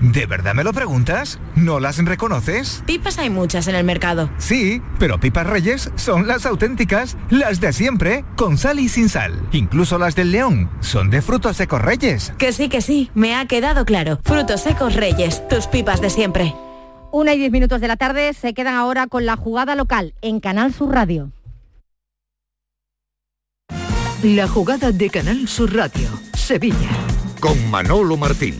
¿De verdad me lo preguntas? ¿No las reconoces? Pipas hay muchas en el mercado. Sí, pero pipas reyes son las auténticas, las de siempre, con sal y sin sal. Incluso las del león son de frutos secos reyes. Que sí, que sí, me ha quedado claro. Frutos secos reyes, tus pipas de siempre. Una y diez minutos de la tarde se quedan ahora con la jugada local en Canal Sur Radio. La jugada de Canal Sur Radio, Sevilla. Con Manolo Martín.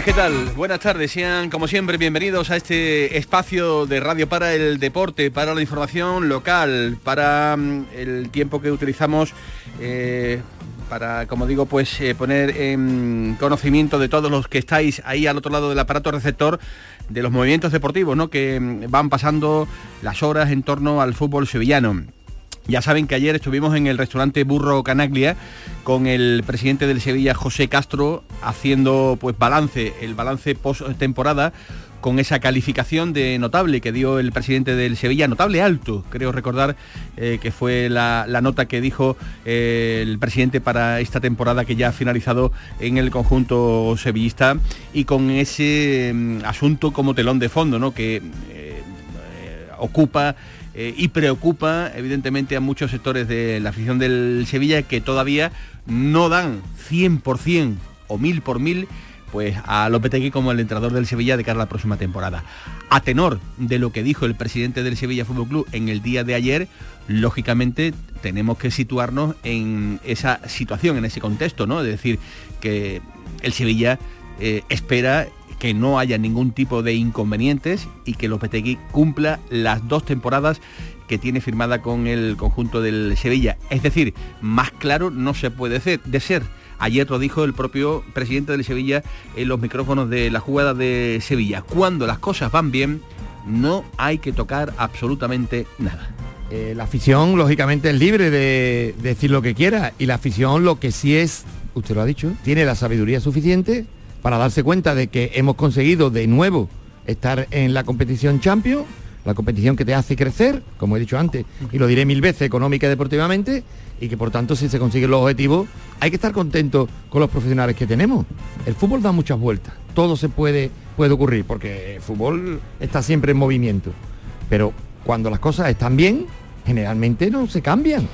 ¿Qué tal? Buenas tardes, sean como siempre bienvenidos a este espacio de radio para el deporte, para la información local, para mm, el tiempo que utilizamos eh, para, como digo, pues eh, poner en conocimiento de todos los que estáis ahí al otro lado del aparato receptor de los movimientos deportivos, ¿no? Que mm, van pasando las horas en torno al fútbol sevillano. Ya saben que ayer estuvimos en el restaurante Burro Canaglia con el presidente del Sevilla, José Castro, haciendo pues balance, el balance post temporada con esa calificación de notable que dio el presidente del Sevilla, notable alto, creo recordar eh, que fue la, la, nota que dijo eh, el presidente para esta temporada que ya ha finalizado en el conjunto sevillista y con ese mm, asunto como telón de fondo, ¿no? que eh, ocupa eh, y preocupa evidentemente a muchos sectores de la afición del Sevilla que todavía no dan 100% o mil por mil pues a Lopetegui como el entrenador del Sevilla de cara a la próxima temporada. A tenor de lo que dijo el presidente del Sevilla Fútbol Club en el día de ayer, lógicamente tenemos que situarnos en esa situación, en ese contexto, ¿no? Es decir, que el Sevilla eh, espera que no haya ningún tipo de inconvenientes y que Lopetegui cumpla las dos temporadas que tiene firmada con el conjunto del Sevilla. Es decir, más claro no se puede ser, de ser. Ayer lo dijo el propio presidente del Sevilla en los micrófonos de la jugada de Sevilla. Cuando las cosas van bien, no hay que tocar absolutamente nada. Eh, la afición, lógicamente, es libre de, de decir lo que quiera y la afición lo que sí es, usted lo ha dicho, tiene la sabiduría suficiente para darse cuenta de que hemos conseguido de nuevo estar en la competición Champions, la competición que te hace crecer, como he dicho antes, y lo diré mil veces, económica y deportivamente, y que por tanto si se consiguen los objetivos, hay que estar contento con los profesionales que tenemos. El fútbol da muchas vueltas, todo se puede, puede ocurrir, porque el fútbol está siempre en movimiento, pero cuando las cosas están bien, generalmente no se cambian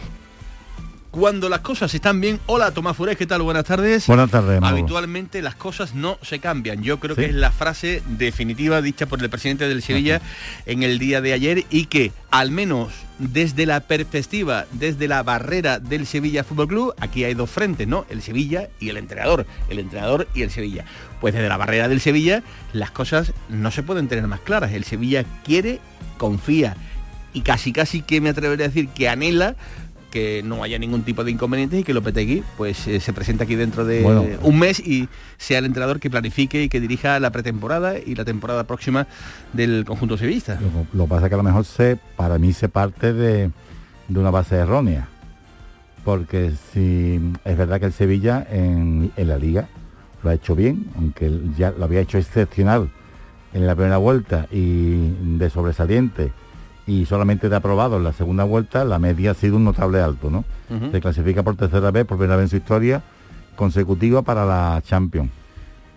cuando las cosas están bien. Hola Tomás Furés, ¿qué tal? Buenas tardes. Buenas tardes. Habitualmente las cosas no se cambian. Yo creo ¿Sí? que es la frase definitiva dicha por el presidente del Sevilla Ajá. en el día de ayer y que al menos desde la perspectiva, desde la barrera del Sevilla Fútbol Club, aquí hay dos frentes, ¿no? El Sevilla y el entrenador, el entrenador y el Sevilla. Pues desde la barrera del Sevilla las cosas no se pueden tener más claras. El Sevilla quiere, confía y casi casi que me atrevería a decir que anhela que no haya ningún tipo de inconvenientes y que Lopetegui pues eh, se presente aquí dentro de bueno, un mes y sea el entrenador que planifique y que dirija la pretemporada y la temporada próxima del conjunto sevillista. Lo, que pasa es que a lo mejor se, para mí se parte de, de una base errónea. Porque si es verdad que el Sevilla en, en, la liga lo ha hecho bien, aunque ya lo había hecho excepcional en la primera vuelta y de sobresaliente y solamente de aprobado en la segunda vuelta, la media ha sido un notable alto, ¿no? Uh -huh. Se clasifica por tercera vez, por primera vez en su historia, consecutiva para la Champions.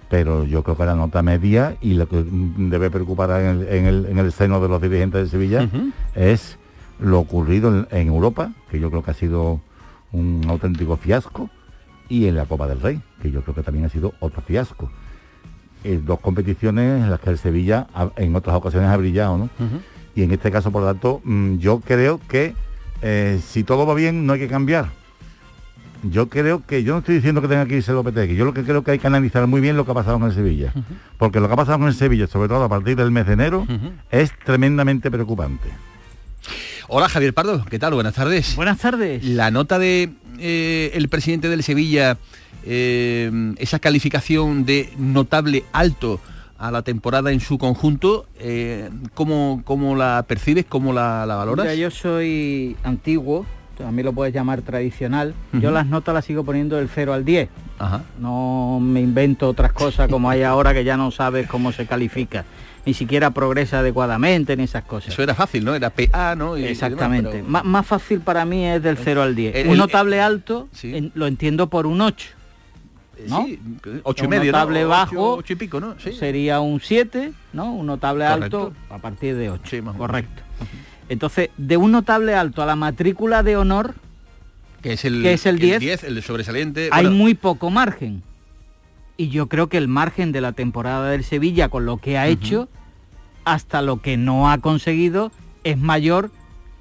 Pero yo creo que la nota media y lo que debe preocupar en el, en el, en el seno de los dirigentes de Sevilla uh -huh. es lo ocurrido en, en, Europa, que yo creo que ha sido un auténtico fiasco, y en la Copa del Rey, que yo creo que también ha sido otro fiasco. Eh, dos competiciones en las que el Sevilla ha, en otras ocasiones ha brillado, ¿no? Uh -huh y en este caso, por lo tanto, mm, yo creo que eh, si todo va bien no hay que cambiar. yo creo que, yo no estoy diciendo que tenga que irse Lopetegui, yo lo que creo que hay que analizar muy bien lo que ha pasado con el Sevilla. Porque lo que ha pasado con el Sevilla, sobre todo a partir del mes de enero, es tremendamente preocupante. Hola Javier Pardo, ¿qué tal? Buenas tardes. Buenas tardes. La nota de eh, el presidente del Sevilla, eh, esa calificación de notable alto a la temporada en su conjunto, eh, ¿cómo, cómo la percibes? ¿Cómo la, la valoras? Mira, yo soy antiguo, a mí lo puedes llamar tradicional. Yo las notas las sigo poniendo del 0 al 10. Ajá. No me invento otras cosas como hay ahora que ya no sabes cómo se califica. Ni siquiera progresa adecuadamente ni esas cosas. Eso era fácil, ¿no? Era PA, ¿no? Y- y demás, Exactamente. pero- Má- más fácil para mí es del 0 al 10. El- un el- notable alto sí. en- lo entiendo por un 8. ¿No? Sí, ocho y Un medio, ¿no? notable bajo ocho y pico, ¿no? Sí. Sería un 7, ¿no? Un notable Correcto. alto a partir de 8. Sí. Correcto. Entonces, de un notable alto a la matrícula de honor Que es el, que es el 10, el sobresaliente. hay bueno, muy poco margen. Y yo creo que el margen de la temporada del Sevilla con lo que ha hecho hasta lo que no ha conseguido es mayor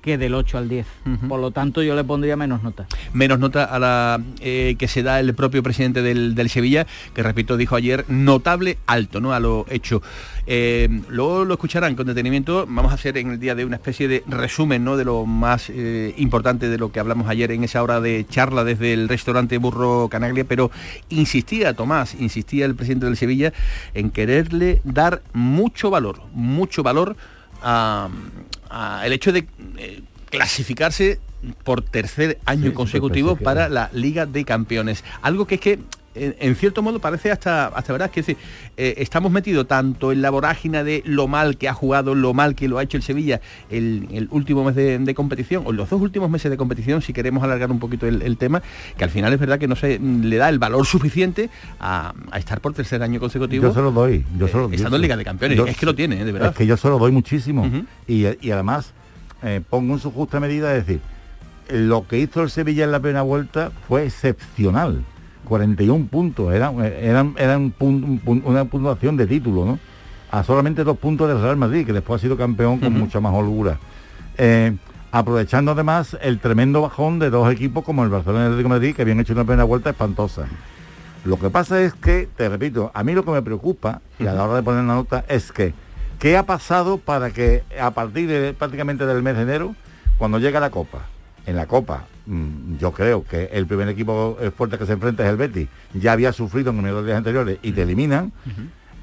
que del 8 al 10. Ujú. Por lo tanto, yo le pondría menos nota. menos nota a la eh, que se da el propio presidente del, del Sevilla, que repito, dijo ayer, notable alto, ¿no? A lo hecho. Eh, luego lo escucharán con detenimiento. Vamos a hacer en el día de una especie de resumen, ¿no? De lo más eh, importante de lo que hablamos ayer en esa hora de charla desde el restaurante Burro Canaglia, pero insistía Tomás, insistía el presidente del Sevilla en quererle dar mucho valor, mucho valor a, a el hecho de eh, clasificarse por tercer año Sí, consecutivo para la Liga de Campeones. Algo que es que en, en cierto modo parece hasta, hasta verdad que es decir, eh, estamos metidos tanto en la vorágine de lo mal que ha jugado, lo mal que lo ha hecho el Sevilla el, el último mes de, de competición, o los dos últimos meses de competición, si queremos alargar un poquito el, el tema, que al final es verdad que no se le da el valor suficiente a, a estar por tercer año consecutivo. Yo se lo doy, yo se lo eh, estando en Liga de Campeones. Yo es que lo tiene, eh, de verdad. Es que yo se lo doy muchísimo. Y, y además eh, pongo en su justa medida, es decir, lo que hizo el Sevilla en la primera vuelta fue excepcional. 41 puntos, eran, eran, eran pun- un pun- una puntuación de título, ¿no? A solamente dos puntos del Real Madrid, que después ha sido campeón con mucha más holgura. Eh, aprovechando además el tremendo bajón de dos equipos como el Barcelona y el Atlético de Madrid, que habían hecho una primera vuelta espantosa. Lo que pasa es que, te repito, a mí lo que me preocupa, y a la hora de poner la nota, es que, ¿qué ha pasado para que a partir de prácticamente del mes de enero, cuando llega la Copa, en la Copa, mm, yo creo que el primer equipo fuerte que se enfrenta es el Betis, ya había sufrido en los días anteriores y te eliminan,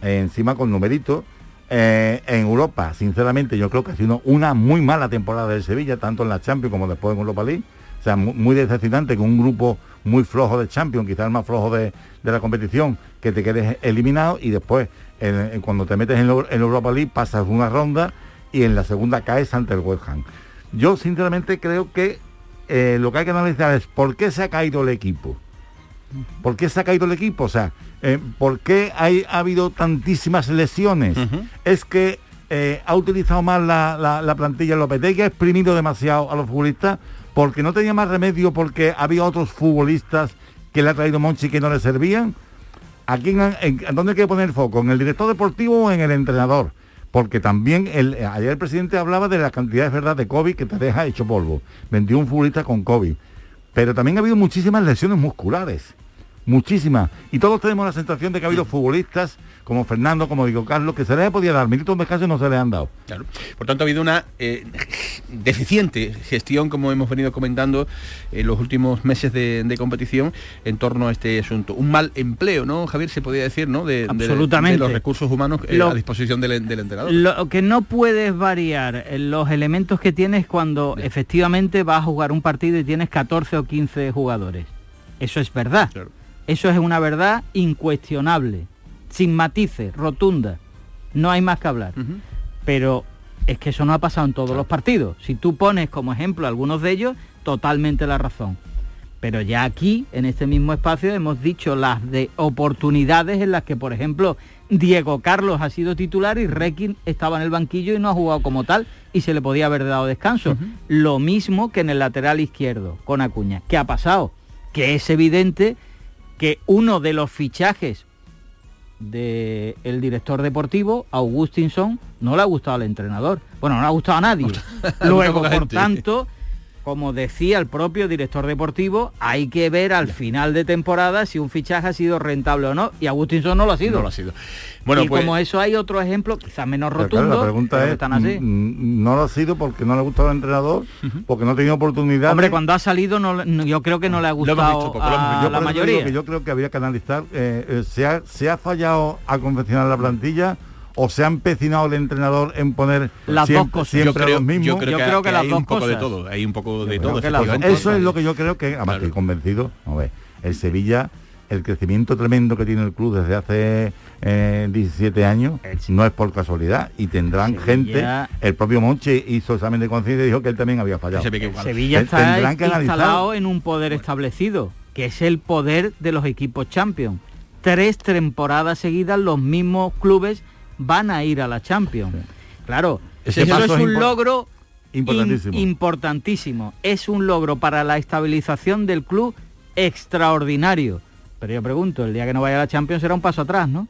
eh, encima con numeritos. Eh, en Europa, sinceramente, yo creo que ha sido una muy mala temporada del Sevilla, tanto en la Champions como después en Europa League. O sea, mu- muy decepcionante con un grupo muy flojo de Champions, quizás el más flojo de, de la competición, que te quedes eliminado y después, cuando te metes en, en Europa League, pasas una ronda y en la segunda caes ante el West Ham. Yo, sinceramente, creo que eh, lo que hay que analizar es por qué se ha caído el equipo. ¿Por qué se ha caído el equipo? O sea, eh, ¿por qué hay, ha habido tantísimas lesiones? Es que eh, ha utilizado más la, la, la plantilla Lopetegui, ha exprimido demasiado a los futbolistas, porque no tenía más remedio, porque había otros futbolistas que le ha traído Monchi que no le servían. ¿A quién, en, ¿a dónde hay que poner el foco? ¿En el director deportivo o en el entrenador? Porque también eh, ayer el presidente hablaba de la cantidad de verdad de COVID que te deja hecho polvo. 21 futbolistas con COVID. Pero también ha habido muchísimas lesiones musculares. Muchísimas. Y todos tenemos la sensación de que ha habido futbolistas como Fernando, como digo Carlos, que se les podía dar minutos de descanso y no se les han dado. Claro. Por tanto, ha habido una eh, deficiente gestión, como hemos venido comentando en los últimos meses de, de competición en torno a este asunto. Un mal empleo, ¿no, Javier? Se podía decir, ¿no? De, Absolutamente. de los recursos humanos eh, Lo- a disposición del, del entrenador. Lo que no puedes variar eh, los elementos que tienes cuando efectivamente vas a jugar un partido y tienes 14 o 15 jugadores. Eso es verdad. Claro. Eso es una verdad incuestionable, sin matices, rotunda. No hay más que hablar. Pero es que eso no ha pasado en todos los partidos. Si tú pones como ejemplo algunos de ellos, totalmente la razón. Pero ya aquí, en este mismo espacio, hemos dicho las de oportunidades en las que, por ejemplo, Diego Carlos ha sido titular y Requin estaba en el banquillo y no ha jugado como tal y se le podía haber dado descanso. Lo mismo que en el lateral izquierdo, con Acuña. ¿Qué ha pasado? Que es evidente que uno de los fichajes del director deportivo, Augustinson, no le ha gustado al entrenador. Bueno, no le ha gustado a nadie. Luego, por tanto, como decía el propio director deportivo, hay que ver al final de temporada si un fichaje ha sido rentable o no. Y Agustinson no lo ha sido. No lo ha sido. Bueno, y pues, como eso hay otro ejemplo, quizás menos claro, rotundo, la pregunta es, están así. mm, no lo ha sido porque no le ha gustado al entrenador, porque no ha tenido oportunidad. Hombre, cuando ha salido, no, yo creo que no le ha gustado visto a yo la mayoría. que yo creo que habría que analizar, eh, eh, ¿se, ha, ¿se ha fallado a confeccionar la plantilla o se ha empecinado el entrenador en poner Las dos siempre, cosas. siempre yo creo, los mismos? yo creo Yo que, creo que que las hay dos un poco de todo, hay un poco de Yo todo. dos. Eso es lo que yo creo que, además Claro. estoy convencido, a ver, el Sevilla, el crecimiento tremendo que tiene el club desde hace eh, 17 años, no es por casualidad, y tendrán Sevilla- gente, el propio Monchi hizo examen de conciencia y dijo que él también había fallado. Sevilla Te- está tendrán que analizar. instalado en un poder establecido, que es el poder de los equipos Champions. Tres temporadas seguidas los mismos clubes van a ir a la Champions. Claro, Ese eso es es un logro importantísimo. im- importantísimo. Es un logro para la estabilización del club extraordinario. Pero yo pregunto, el día que no vaya a la Champions será un paso atrás, ¿no?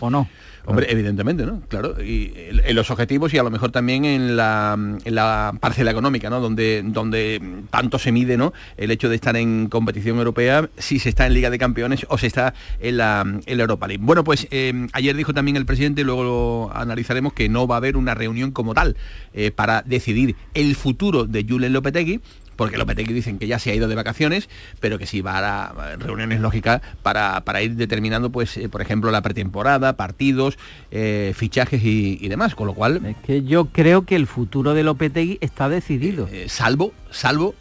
¿O no? Hombre, evidentemente, ¿no? Claro, y en en los objetivos y a lo mejor también en la, en la parcela económica, ¿no? Donde, donde tanto se mide, ¿no? El hecho de estar en competición europea, si se está en Liga de Campeones o se está en la, en la Europa League. Bueno, pues eh, ayer dijo también el presidente, luego lo analizaremos, que no va a haber una reunión como tal eh, para decidir el futuro de Julen Lopetegui, porque Lopetegui dicen que ya se ha ido de vacaciones, pero que sí va a, reuniones lógicas para, para ir determinando, pues, eh, por ejemplo, la pretemporada, partidos, eh, fichajes y, y demás, con lo cual, Es que yo creo que el futuro de Lopetegui está decidido. eh, salvo, salvo,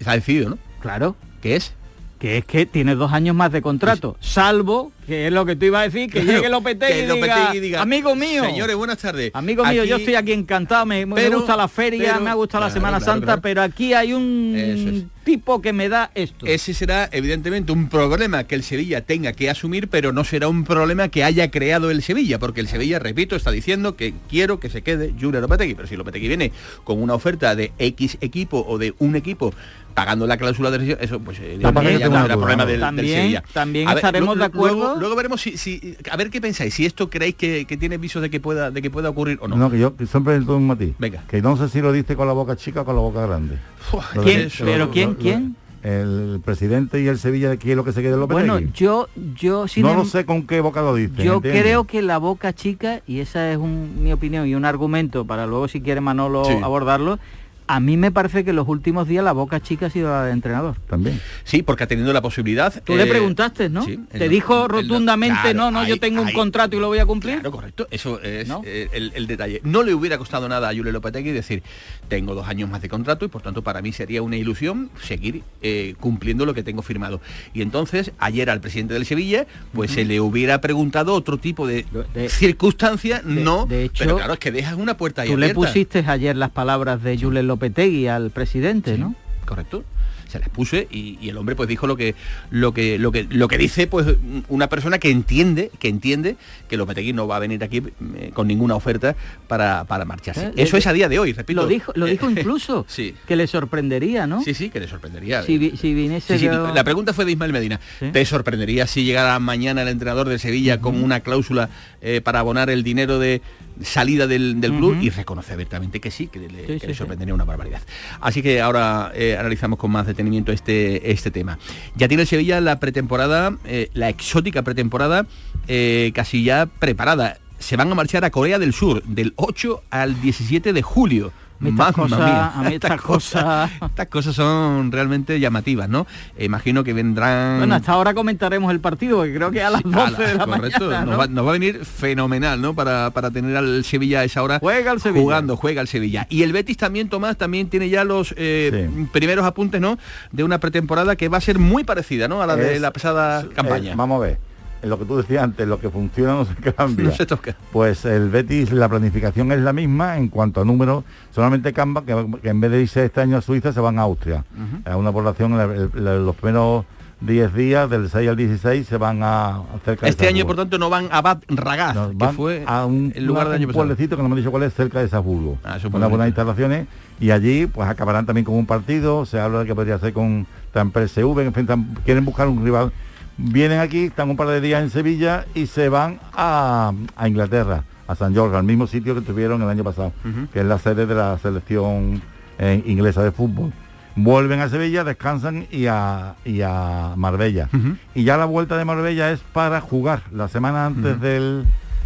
está decidido, ¿no? Claro. ¿Qué es? que es que tiene dos años más de contrato, salvo, que es lo que tú ibas a decir, que llegue Lopetegui, Que y Lopetegui diga, diga, amigo mío, Señores, buenas tardes. amigo mío, yo estoy aquí encantado, me, me gusta la feria, pero- me ha gustado la Semana claro, Santa, claro. pero aquí hay un es. tipo que me da esto. Ese será evidentemente un problema que el Sevilla tenga que asumir, pero no será un problema que haya creado el Sevilla, porque el Sevilla, repito, está diciendo que quiero que se quede Julen Lopetegui, pero si Lopetegui viene con una oferta de X equipo o de un equipo pagando la cláusula de eso pues eh, También ya no será problema del, del También- Sevilla. también ver, estaremos de acuerdo. Luego, luego veremos si, si- a ver qué pensáis, si esto creéis que, que tiene visos de que pueda de que pueda ocurrir o no. No, que yo que siempre doy un matiz. Venga. Que no sé si lo dice con la boca chica o con la boca grande. Uf, Lo ¿Quién? eso- Pero lo- ¿quién? lo- ¿Quién? El presidente y el Sevilla de quién es lo que se quede Lopetegui. Bueno, yo, yo sin no em- lo sé con qué boca lo dice. Yo ¿entiendes? creo que la boca chica, y esa es un- mi opinión y un argumento para luego si quiere Manolo Sí. abordarlo, a mí me parece que los últimos días la boca chica ha sido la de entrenador. También. Sí, porque ha tenido la posibilidad. Tú le eh, preguntaste, ¿no? sí, Te dijo rotundamente, claro, no, no, yo tengo un contrato y lo voy a cumplir. Claro, correcto. Eso es ¿No? eh, el, el detalle. No le hubiera costado nada a Julio Lopetegui decir, tengo dos años más de contrato y por tanto para mí sería una ilusión seguir eh, cumpliendo lo que tengo firmado. Y entonces, ayer al presidente del Sevilla, pues se le hubiera preguntado otro tipo de, De- circunstancia, de- no. de hecho, pero claro, es que dejas una puerta ahí Tú le pusiste ayer las palabras de Julen Lopetegui al presidente, Sí, ¿no? Correcto. Se las puse y, y el hombre pues dijo lo que lo que lo que lo que dice pues una persona que entiende que entiende que Lopetegui no va a venir aquí eh, con ninguna oferta para, para marcharse. Eh, Eso eh, es a día de hoy, repito. Lo dijo, lo dijo incluso, sí. que le sorprendería, ¿no? Sí, sí, que le sorprendería. Si, vi- si viniese Sí, La pregunta fue de Ismael Medina. ¿Te sorprendería si llegara mañana el entrenador de Sevilla con una cláusula eh, para abonar el dinero de salida del, del club? Y reconoce abiertamente que sí, que le, Sí, que sí, le sí. sorprendería una barbaridad. Así que ahora eh, analizamos con más detenimiento este, este tema. Ya tiene el Sevilla la pretemporada, eh, la exótica pretemporada, eh, casi ya preparada. Se van a marchar a Corea del Sur del 8 al 17 de julio. A mí estas cosas- a mí estas cosas- Estas cosas son realmente llamativas, ¿no? Imagino que vendrán... Bueno, hasta ahora comentaremos el partido, porque creo que a las Sí, 12 a la- de la correcto, mañana, nos, ¿no? va, nos va a venir fenomenal, ¿no? Para, para tener al Sevilla a esa hora Juega el Sevilla. jugando, juega el Sevilla. Y el Betis también, Tomás, también tiene ya los eh, Sí. primeros apuntes, ¿no? De una pretemporada que va a ser muy parecida, ¿no? A la de la pasada eh, campaña. vamos a ver. En lo que tú decías antes, lo que funciona no se cambia. No se toca. Pues el Betis, la planificación es la misma en cuanto a números. Solamente cambia que, que en vez de irse este año a Suiza se van a Austria. A una población, el- la- los primeros 10 días, del 6 al 16, se van a cerca de Este año, por tanto, no van a Bad Ragaz, que fue a un, el lugar del año un pueblecito que no me han dicho cuál es, cerca de Salzburgo. Ah, muy Unas buenas instalaciones. Y allí pues acabarán también con un partido. Se habla de que podría ser con tan PSV, en fin, tan- quieren buscar un rival. Vienen aquí, están un par de días en Sevilla y se van a, a Inglaterra, a San Jorge, al mismo sitio que estuvieron el año pasado, que es la sede de la selección eh, inglesa de fútbol. vuelven a Sevilla, descansan y a, y a Marbella. Y ya la vuelta de Marbella es para jugar la semana antes del,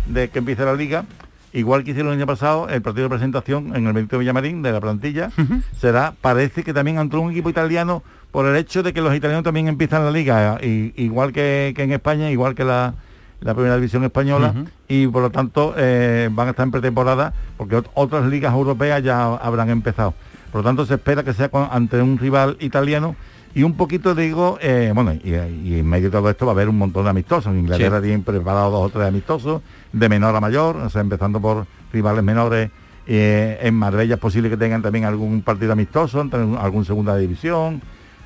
de que empiece la liga. Igual que hicieron el año pasado, el partido de presentación en el Benito Villamarín de la plantilla será, parece que también entró un equipo italiano por el hecho de que los italianos también empiezan la liga, y- igual que, que en España, igual que la, la primera división española, y por lo tanto eh, van a estar en pretemporada, porque ot- otras ligas europeas ya habrán empezado. Por lo tanto, se espera que sea con- ante un rival italiano y un poquito digo, eh, bueno, y, y en medio de todo esto va a haber un montón de amistosos. En Inglaterra Sí. tienen preparados dos o tres amistosos, de menor a mayor, o sea, empezando por rivales menores. eh, en Marbella es posible que tengan también algún partido amistoso, algún segunda división.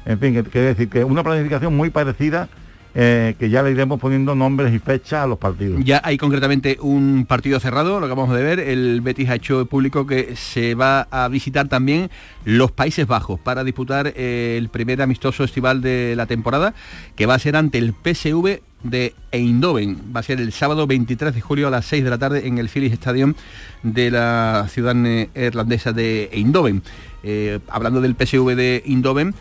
En fin, quiere decir que una planificación muy parecida eh, que ya le iremos poniendo nombres y fechas a los partidos. Ya hay concretamente un partido cerrado, lo acabamos de ver. El Betis ha hecho público que se va a visitar también los Países Bajos para disputar eh, el primer amistoso estival de la temporada, que va a ser ante el PSV de Eindhoven. Va a ser el sábado 23 de julio a las 6 de la tarde en el Philips Stadium de la ciudad neerlandesa de Eindhoven. Eh, hablando del PSV de Eindhoven,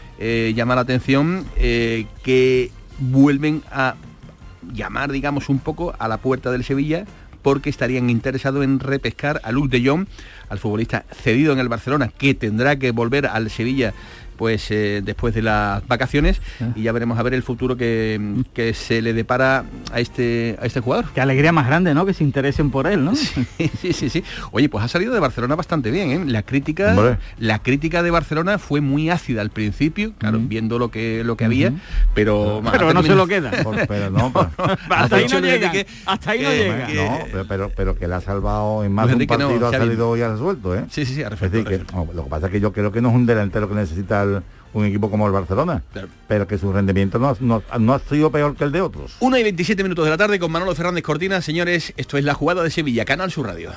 llama la atención que vuelven a llamar, digamos, un poco a la puerta del Sevilla porque estarían interesados en repescar a Luc de Jong, al futbolista cedido en el Barcelona, que tendrá que volver al Sevilla pues eh, después de las vacaciones y ya veremos a ver el futuro que, que se le depara a este a este jugador. Qué alegría más grande, ¿no? Que se interesen por él, ¿no? Sí, sí, sí. Oye, pues ha salido de Barcelona bastante bien, ¿eh? La crítica, Hombre. la crítica de Barcelona fue muy ácida al principio, claro, viendo lo que lo que había, pero Pero no se lo queda. Por- pero no, pero- Hasta ahí no llega. que- Hasta ahí no que- llega. no, pero, pero, pero que le ha salvado en más Luis de un partido, ha salido y ha resuelto, ¿eh? Sí, sí, sí, ha resuelto, decir, resuelto. lo que pasa es que yo creo que no es un delantero que necesita un equipo como el Barcelona, Claro. pero que su rendimiento no, ha- no- no ha sido peor que el de otros. 1 y 27 minutos de la tarde con Manolo Fernández Cortina. Señores, esto es la jugada de Sevilla, Canal Sur Radio.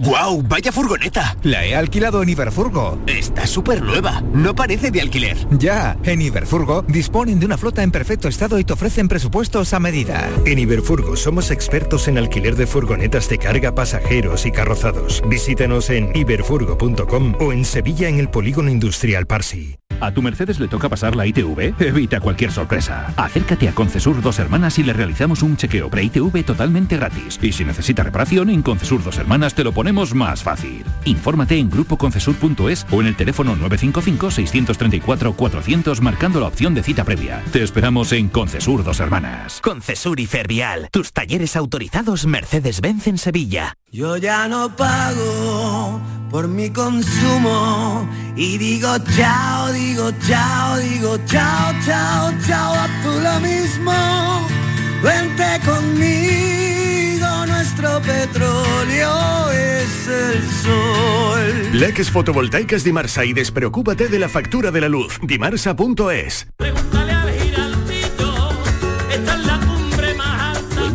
¡Guau! ¡Vaya furgoneta! La he alquilado en Iberfurgo. Está súper nueva. No parece de alquiler. Ya, en Iberfurgo disponen de una flota en perfecto estado y te ofrecen presupuestos a medida. En Iberfurgo somos expertos en alquiler de furgonetas de carga, pasajeros y carrozados. Visítanos en iberfurgo.com o en Sevilla en el Polígono Industrial Parsi. ¿A tu Mercedes le toca pasar la ITV? Evita cualquier sorpresa. Acércate a Concesur Dos Hermanas y le realizamos un chequeo pre-ITV totalmente gratis. Y si necesita reparación, en Concesur Dos Hermanas te lo ponemos más fácil. Infórmate en grupoconcesur.es o en el teléfono 955-634-400 marcando la opción de cita previa. Te esperamos en Concesur Dos Hermanas. Concesur y Fervial, tus talleres autorizados Mercedes-Benz en Sevilla. Yo ya no pago por mi consumo y digo chao, digo chao, digo chao, chao, chao, a tú lo mismo. Vente conmigo, nuestro petróleo es el sol. Leques fotovoltaicas Dimarsa y despreocúpate de la factura de la luz. Dimarsa.es.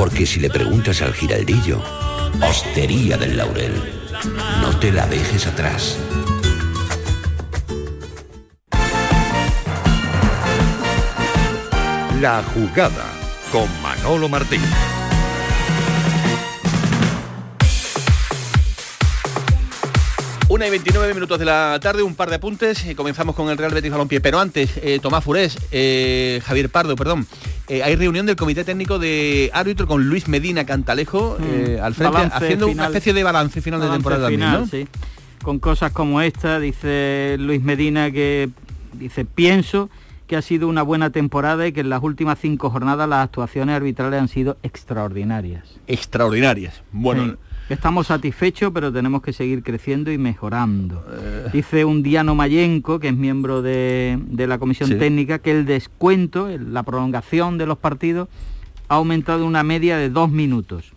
Porque si le preguntas al giraldillo, Hostería del Laurel, no te la dejes atrás. La jugada con Manolo Martín. Una y 29 minutos de la tarde, un par de apuntes. y comenzamos con el Real Betis Balompié. Pero antes, eh, Tomás Furés, eh, Javier Pardo, perdón. Eh, hay reunión del Comité Técnico de Árbitro con Luis Medina Cantalejo eh, al frente, Balance haciendo una especie de balance final de temporada final, también, ¿no? sí. Con cosas como esta, dice Luis Medina que dice, pienso que ha sido una buena temporada y que en las últimas cinco jornadas las actuaciones arbitrales han sido extraordinarias. Extraordinarias. Bueno, Sí. Estamos satisfechos, pero tenemos que seguir creciendo y mejorando. Dice un Diano Mayenco, que es miembro de, de la comisión Sí. técnica, que el descuento, la prolongación de los partidos, ha aumentado una media de dos minutos.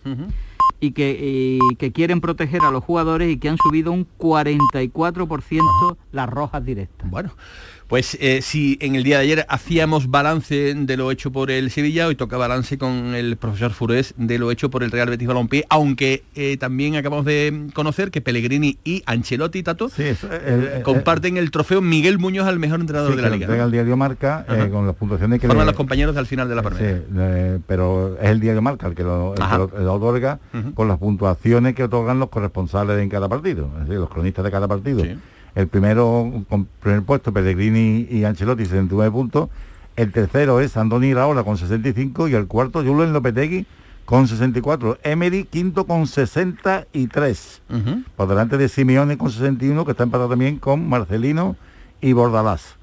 Y que, y que quieren proteger a los jugadores y que han subido un 44% las rojas directas. Bueno, pues eh, si en el día de ayer hacíamos balance de lo hecho por el Sevilla, hoy toca balance con el profesor Furés de lo hecho por el Real Betis Balompié, aunque eh, también acabamos de conocer que Pellegrini y Ancelotti Tato Sí, eso, eh, eh, comparten el trofeo Miguel Muñoz al mejor entrenador Sí, de la liga. entrega ¿no? el diario Marca eh, con las puntuaciones que Forman los compañeros al final de la Sí, primera. eh, pero es el diario Marca el que lo, el que Ajá. lo- lo otorga con las puntuaciones que otorgan los corresponsales en cada partido, es decir, los cronistas de cada partido. El primero, con primer puesto, Pellegrini y Ancelotti, 69 puntos. El tercero es Andoni Raola con 65 y el cuarto, Julen Lopetegui con 64. Emery quinto con 63. Ujú, Por delante de Simeone con 61, que está empatado también con Marcelino y Bordalás.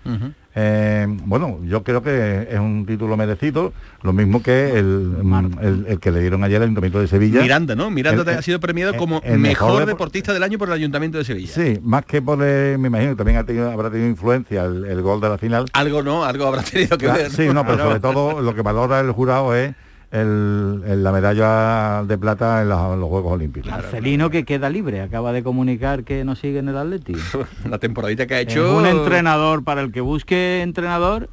Eh, bueno, yo creo que es un título merecido, lo mismo que el, el- el que le dieron ayer al Ayuntamiento de Sevilla. Miranda, ¿no? Miranda El- ha sido premiado como mejor, depor- deportista del año por el Ayuntamiento de Sevilla. Sí, más que por, eh, me imagino que también ha tenido- habrá tenido influencia el, gol de la final. Algo no, algo habrá tenido que Ah, ver. Sí, no, pero sobre todo lo que valora el jurado es el- el- la medalla de plata en, la- en los Juegos Olímpicos. Marcelino que queda libre, acaba de comunicar que no sigue en el Atleti. La temporadita que ha Es hecho. un entrenador, para el que busque entrenador,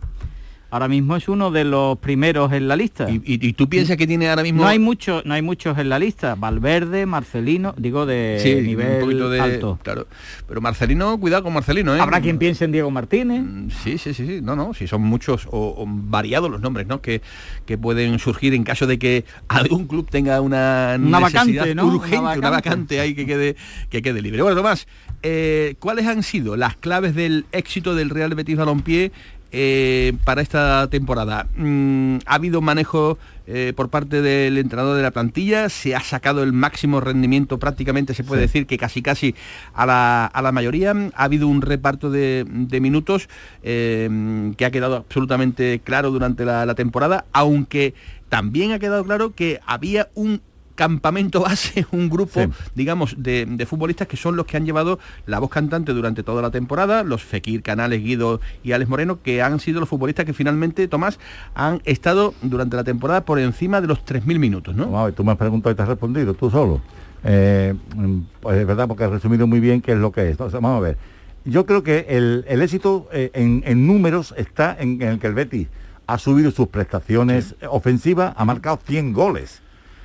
ahora mismo es uno de los primeros en la lista. ¿Y, y- y tú piensas que tiene ahora mismo... No hay muchos, no hay muchos en la lista. Valverde, Marcelino, digo de Sí, nivel de... alto. Claro. Pero Marcelino, cuidado con Marcelino, ¿eh? Habrá quien piense en Diego Martínez. Sí, sí, sí, sí. No, no, sí, son muchos o, o variados los nombres, ¿no? Que, que pueden surgir en caso de que algún club tenga una, Una necesidad vacante, ¿no? urgente, Una una vacante. vacante, ahí que quede, que quede libre. Bueno, Tomás, eh, ¿cuáles han sido las claves del éxito del Real Betis Balompié eh, para esta temporada? Mm, ¿Ha habido manejo eh, por parte del entrenador de la plantilla? ¿Se ha sacado el máximo rendimiento prácticamente, se puede Sí. decir que casi casi a la, a la mayoría? ¿Ha habido un reparto de, de minutos eh, que ha quedado absolutamente claro durante la, la temporada? Aunque también ha quedado claro que había un campamento base, un grupo, Sí. digamos, de, de futbolistas que son los que han llevado la voz cantante durante toda la temporada, los Fekir, Canales, Guido y Alex Moreno, que han sido los futbolistas que finalmente, Tomás, han estado durante la temporada por encima de los 3.000 minutos, ¿no? Tú me has preguntado y te has respondido, tú solo. Eh, pues es verdad, porque has resumido muy bien qué es lo que es. vamos a ver. Yo creo que el, el éxito eh, en, en números está en, en el que el Betis ha subido sus prestaciones ofensivas, ha marcado 100 goles.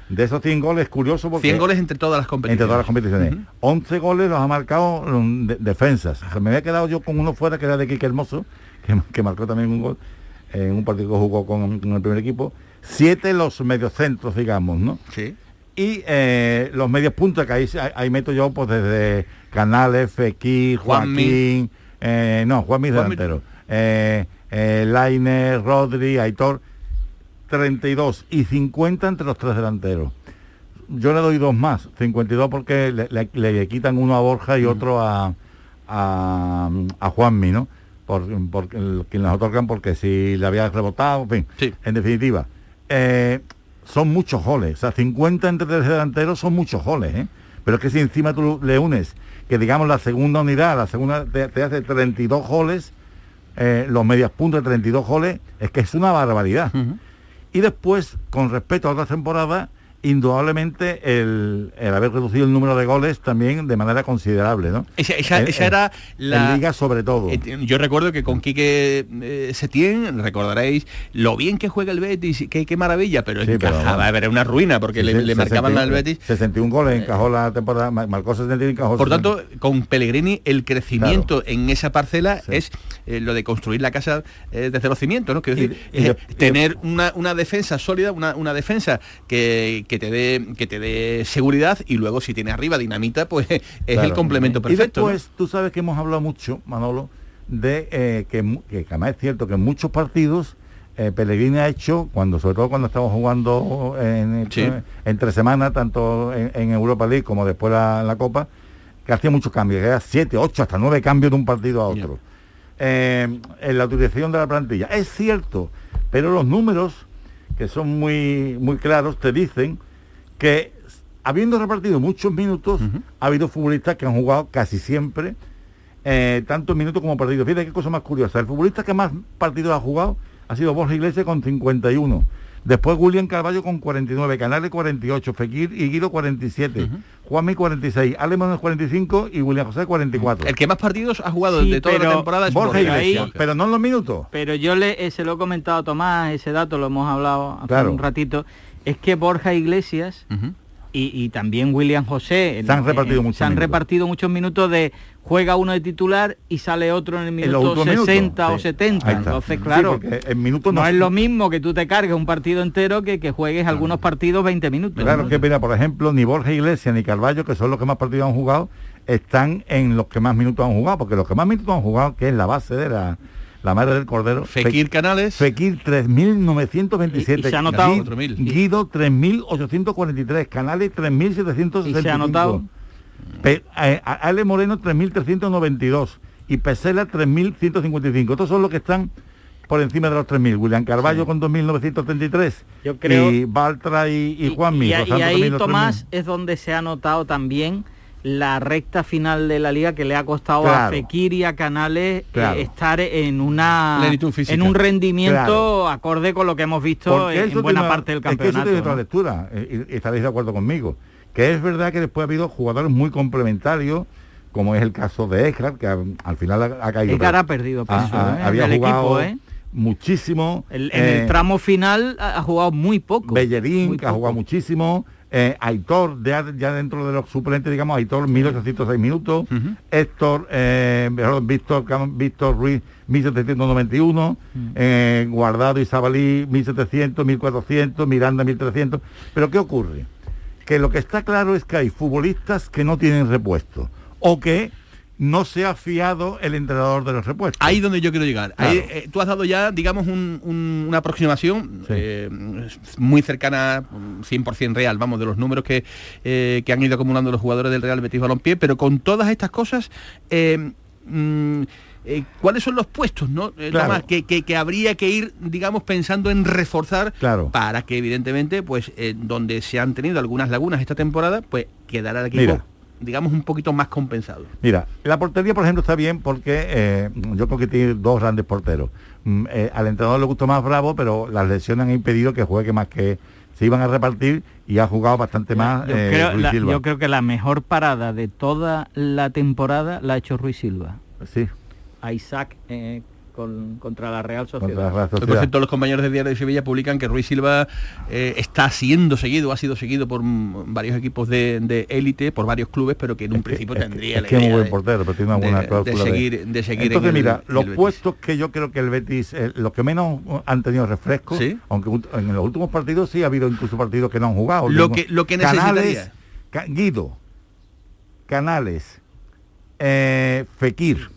De esos 100 goles, curioso porque... 100 goles entre todas las competiciones. Entre todas las competiciones. Ujú. 11 goles los ha marcado de- defensas. O sea, me había quedado yo con uno fuera que era de Quique Hermoso, que, que marcó también un gol en un partido que jugó con, con el primer equipo. Siete los mediocentros, digamos, ¿no? Sí. Y eh, los medios puntos, que ahí, meto yo pues desde Canales, Juanmi. Joaquín, eh, no, Juanmi es Juanmi. delantero, eh, eh, Lainer, Rodri, Aitor, 32 y 50 entre los tres delanteros. Yo le doy dos más, 52 porque le, le- le quitan uno a Borja y otro a, a, a Juanmi, ¿no? Por, por quien las otorgan porque si le había rebotado, en fin. Sí. En definitiva, eh, son muchos goles. O sea, 50 entre tres delanteros son muchos goles, ¿eh? Pero es que si encima tú le unes que digamos la segunda unidad, la segunda te, te hace 32 goles, eh, los medias puntas 32 goles, es que es una barbaridad. Y después, con respecto a otras temporadas, indudablemente el, el haber reducido el número de goles también de manera considerable, ¿no? Esa, esa en- era la... En Liga sobre todo. Eh, Yo recuerdo que con Quique eh, Setién, recordaréis lo bien que juega el Betis, qué, qué maravilla, pero Sí, pero encajaba, bueno. era una ruina porque Sí, le, sí, le marcaban 61 al Betis. 61 goles encajó la temporada, ma- marcó 61 y encajó Por 60. tanto, con Pellegrini el crecimiento en esa parcela es eh, lo de construir la casa eh, desde los cimientos, ¿no? Quiero decir, y eh, y tener una, una defensa sólida, una, una defensa que, que te dé que te dé seguridad y luego si tiene arriba dinamita, pues es el complemento perfecto. Y ¿no? después, tú sabes que hemos hablado mucho, Manolo, de eh, que, que además es cierto que en muchos partidos eh, Pellegrini ha hecho, cuando sobre todo cuando estamos jugando en, Sí. entre semanas, tanto en, en Europa League como después la, la Copa, que hacía muchos cambios, que era siete, ocho, hasta nueve cambios de un partido a otro. Eh, en la utilización de la plantilla. Es cierto, pero los números, que son muy, muy claros, te dicen que habiendo repartido muchos minutos, ha habido futbolistas que han jugado casi siempre eh, tantos minutos como partidos. Fíjate qué cosa más curiosa. El futbolista que más partidos ha jugado ha sido Borja Iglesias con 51. Después William Carballo con 49, Canales 48, Fekir y Guido 47, Juanmi 46, Ale Moreno 45 y William José 44. El que más partidos ha jugado Sí, de toda la temporada es Borja Iglesias, pero no en los minutos. Pero yo le, eh, se lo he comentado a Tomás, ese dato lo hemos hablado hace Claro. un ratito, es que Borja Iglesias y, y también William José en- Se han repartido en- muchos se han minutos. repartido muchos minutos de juega uno de titular y sale otro en el minuto últimos 60 minutos, o sí. 70. Ahí está. Entonces, Sí, claro, porque en minutos no, no- es lo mismo que tú te cargues un partido entero que que juegues algunos partidos 20 minutos. Claro que mira, por ejemplo, ni Borja Iglesias ni Carballo, que son los que más partidos han jugado, están en los que más minutos han jugado, porque los que más minutos han jugado, que es la base de la, la madre del cordero. Fekir Canales. Fekir 3.927. Y- y se ha anotado. Gui- 4.000. Guido 3.843. Canales 3.765. Y se ha anotado. Pe- eh, Ale Moreno 3.392 y Pesela 3.155. Estos son los que están por encima de los 3.000. William Carballo con 2.933. Yo creo- Y Baltra y, y Juanmi. Y, y ahí, Tomás, 3.000. es donde se ha notado también la recta final de la liga que le ha costado a. Fekir y a Canales eh, estar en una en un rendimiento Claro. acorde con lo que hemos visto en, buena tiene- parte del es que eso campeonato. tiene otra lectura, eh, y, y estaréis de acuerdo conmigo. Que es verdad que después ha habido jugadores muy complementarios, como es el caso de Ekrat, que al final ha, ha caído. Pero- ha perdido peso, ha- ha- ¿eh? había jugado equipo, ¿eh? muchísimo. El- en eh, el tramo final ha, ha jugado muy poco. Bellerín, muy que ha jugado muchísimo. Eh, Aitor, ya, ya dentro de los suplentes, digamos, Aitor 1806 minutos. Héctor, eh, Víctor, Ruiz 1791. eh, Guardado y Sabalí 1700, 1400. Miranda 1300. Pero ¿qué ocurre? Que lo que está claro es que hay futbolistas que no tienen repuesto. O que no se ha fiado el entrenador de los repuestos. Ahí donde yo quiero llegar. Claro. Ahí, eh, tú has dado ya, digamos, un- un- una aproximación eh, muy cercana, mm, 100% real, vamos, de los números que, eh, que han ido acumulando los jugadores del Real Betis Balompié, pero con todas estas cosas, mm, eh, ¿cuáles son los puestos, no, eh, Claro. Tomás, que, que- que habría que ir, digamos, pensando en reforzar Claro. para que, evidentemente, pues, eh, donde se han tenido algunas lagunas esta temporada, pues quedará el equipo, Mira. Digamos, un poquito más compensado. Mira, la portería, por ejemplo, está bien porque eh, yo creo que tiene dos grandes porteros. Mm, eh, al entrenador le gustó más Bravo, pero las lesiones han impedido que juegue más que se iban a repartir y ha jugado bastante más Yo, eh, creo, Ruiz la- Silva. yo creo que la mejor parada de toda la temporada la ha hecho Ruiz Silva. Sí. A Isaac eh, con- contra la Real Sociedad. Contra la Real Por cierto, los compañeros de Diario de Sevilla publican que Ruiz Silva eh, está siendo seguido, ha sido seguido por varios equipos de de élite, por varios clubes, pero que en un principio tendría es la que es muy idea buen de- portero, pero tiene una de- buena de cláusula seguir- de seguir en Entonces, el- mira, en los el puestos que yo creo que el Betis, eh, los que menos han tenido refresco, Sí. aunque en los últimos partidos sí ha habido incluso partidos que no han jugado. Lo que- lo que Canales, Guido, Canales, eh, Fekir,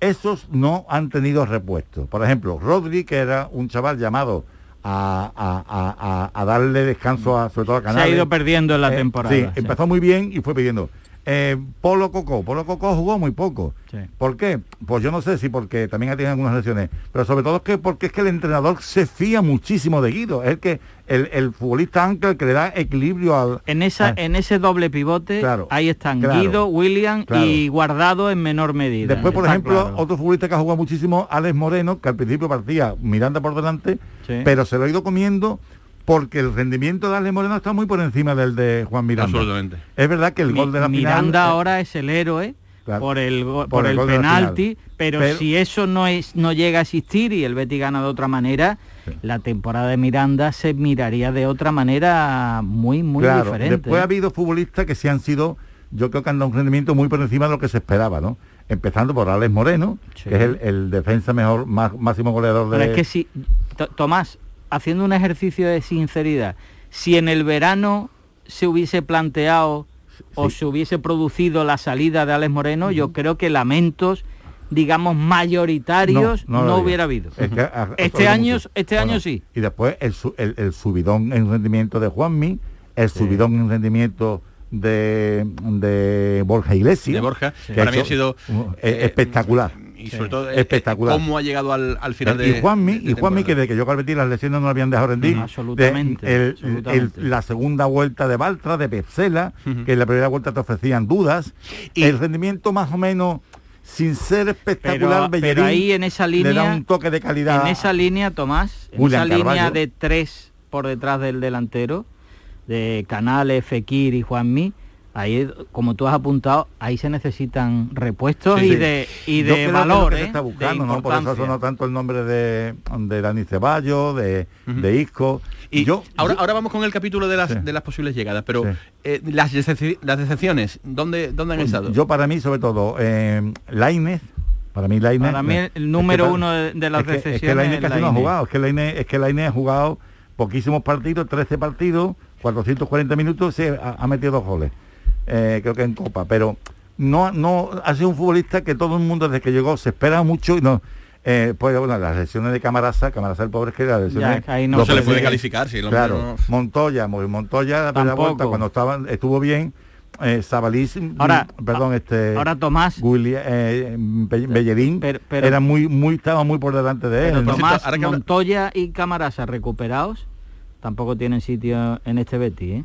esos no han tenido repuesto. Por ejemplo, Rodri, que era un chaval llamado a, a- a- darle descanso a, sobre todo a Se ha Canales. ido perdiendo en la Eh, temporada. Sí, sí. empezó muy bien y fue pidiendo. Eh, Polo Coco, Polo Coco jugó muy poco. Sí. ¿Por qué? Pues yo no sé si porque también ha tenido algunas lesiones, pero sobre todo es que porque es que el entrenador se fía muchísimo de Guido, es el que el, el futbolista ancla el que le da equilibrio al En, esa, Ah. en ese doble pivote, Claro, ahí están claro, Guido, William claro. y Guardado en menor medida. Después, por Está ejemplo, otro futbolista que ha jugado muchísimo, Alex Moreno, que al principio partía Miranda por delante, Sí. pero se lo ha ido comiendo porque el rendimiento de Alex Moreno está muy por encima del de Juan Miranda. Absolutamente. Es verdad que el Mi- gol de la Miranda final... eh, ahora es el héroe Claro. por el, Por por penalti, pero, Pero- si eso no es no llega a existir y el Betis gana de otra manera, la temporada de Miranda se miraría de otra manera muy muy claro, diferente. después ¿eh? ha habido futbolistas que sí han sido, yo creo que han dado un rendimiento muy por encima de lo que se esperaba, ¿no? Empezando por Alex Moreno, Sí. que es el, el defensa mejor, más, máximo goleador de... Pero es que si, To- Tomás, haciendo un ejercicio de sinceridad, si en el verano se hubiese planteado o se hubiese producido la salida de Alex Moreno, yo creo que lamentos, digamos, mayoritarios no, hubiera habido. Es que ha- ha este subido año, mucho. este año sí. Y después el, su- el- el subidón en rendimiento de Juanmi, el subidón en rendimiento de, de Borja Iglesias. De Borja, que para mí ha sido eh, espectacular. Y sobre todo eh, espectacular. eh, cómo ha llegado al, al final de y Juanmi, de y Juanmi que temporada. de que yo al Betis las lesiones no lo habían dejado rendir. Mm, absolutamente, De- el- absolutamente. el- la segunda vuelta de Baltra, de Pepsela, que en la primera vuelta te ofrecían dudas. el rendimiento más o menos sin ser espectacular, pero, Bellerín pero ahí en esa línea le da un toque de calidad. En esa línea, Tomás, en William esa línea de tres por detrás del delantero, de Canales, Fekir y Juanmi, ahí, como tú has apuntado, ahí se necesitan repuestos Sí, y sí. de, y Yo de es valor, lo que se ¿eh? está de buscando, ¿no? Por eso sonó tanto el nombre de, de Dani Ceballos, de, de Isco. Y yo, ahora, yo- ahora vamos con el capítulo de las, Sí. de las posibles llegadas, pero Sí. eh, las, decepci- las decepciones, ¿dónde, ¿dónde han estado? Yo para mí, sobre todo, eh, Lainez, para mí Lainez... Para mí el número es que- uno de, las es que, es que decepciones Lainez casi no ha jugado, es que Lainez, es que Lainez ha jugado poquísimos partidos, 13 partidos, 440 minutos, sí, ha, ha metido dos goles, eh, creo que en Copa, pero no, no ha sido un futbolista que todo el mundo desde que llegó se espera mucho y no... Eh, pues bueno, las lesiones de Camarasa, Camarasa el pobre es que las lesiones... ahí no se le puede calificar, si el hombre Claro, no- Montoya, muy- Montoya, la primera vuelta, cuando estaba, estuvo bien, eh, Sabalís, mm, Ahora- perdón, este... Ahora Tomás, William, eh, Be- Bellerín pero- era muy muy estaba muy por delante de él pero ¿no? Tomás, Montoya y Camarasa recuperados tampoco tienen sitio en este Betis, ¿eh?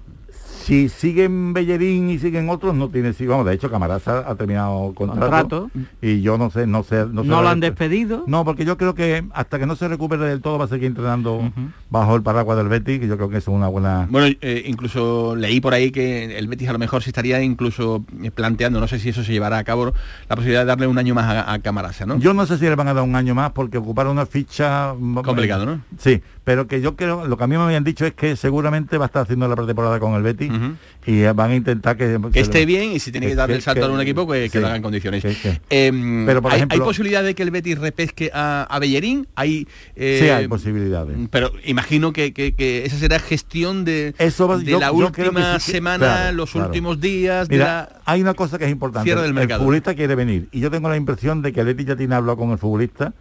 Si siguen Bellerín y siguen otros no tiene sí vamos de hecho Camarasa ha terminado contrato, Contrato. y yo no sé no sé no, sé No lo han despedido. no porque yo creo que hasta que no se recupere del todo va a seguir entrenando bajo el paraguas del Betis que yo creo que eso es una buena Bueno, eh, incluso leí por ahí que el Betis a lo mejor se estaría incluso eh, planteando, no sé si eso se llevará a cabo, la posibilidad de darle un año más a, a Camarasa, ¿no? Yo no sé si le van a dar un año más porque ocupar una ficha... Complicado, ¿no? Sí, pero que yo creo, lo que a mí me habían dicho es que seguramente va a estar haciendo la pretemporada con el Betis y eh, van a intentar que... que esté bien y si tiene que, darle el salto a un equipo, que, que lo haga en condiciones. que- que- Em, Pero, por ¿hay, ejemplo- hay posibilidad de que el Betis repesque a, a Bellerín? Hay, eh, Sí, hay posibilidades. Pero imagino que, que- que esa será gestión de, Eso va- de yo- la yo que última que- semana, claro, los claro. últimos días, de Mira, la- hay una cosa que es importante. Cierre del el mercado. futbolista quiere venir y yo tengo la impresión de que el Betis ya tiene hablado con el futbolista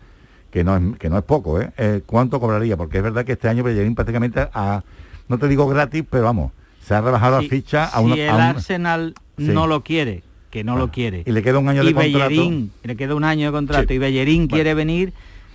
que no es que no es poco, ¿eh? Eh, ¿Cuánto cobraría? Porque es verdad que este año Bellerín prácticamente a no te digo gratis, pero vamos, se ha rebajado Si- la ficha a si una el a una- Arsenal Sí. no lo quiere, que no Ah, lo quiere. y le queda un año y de contrato. Bellerín, le queda un año de contrato Sí. y Bellerín Bueno. quiere venir.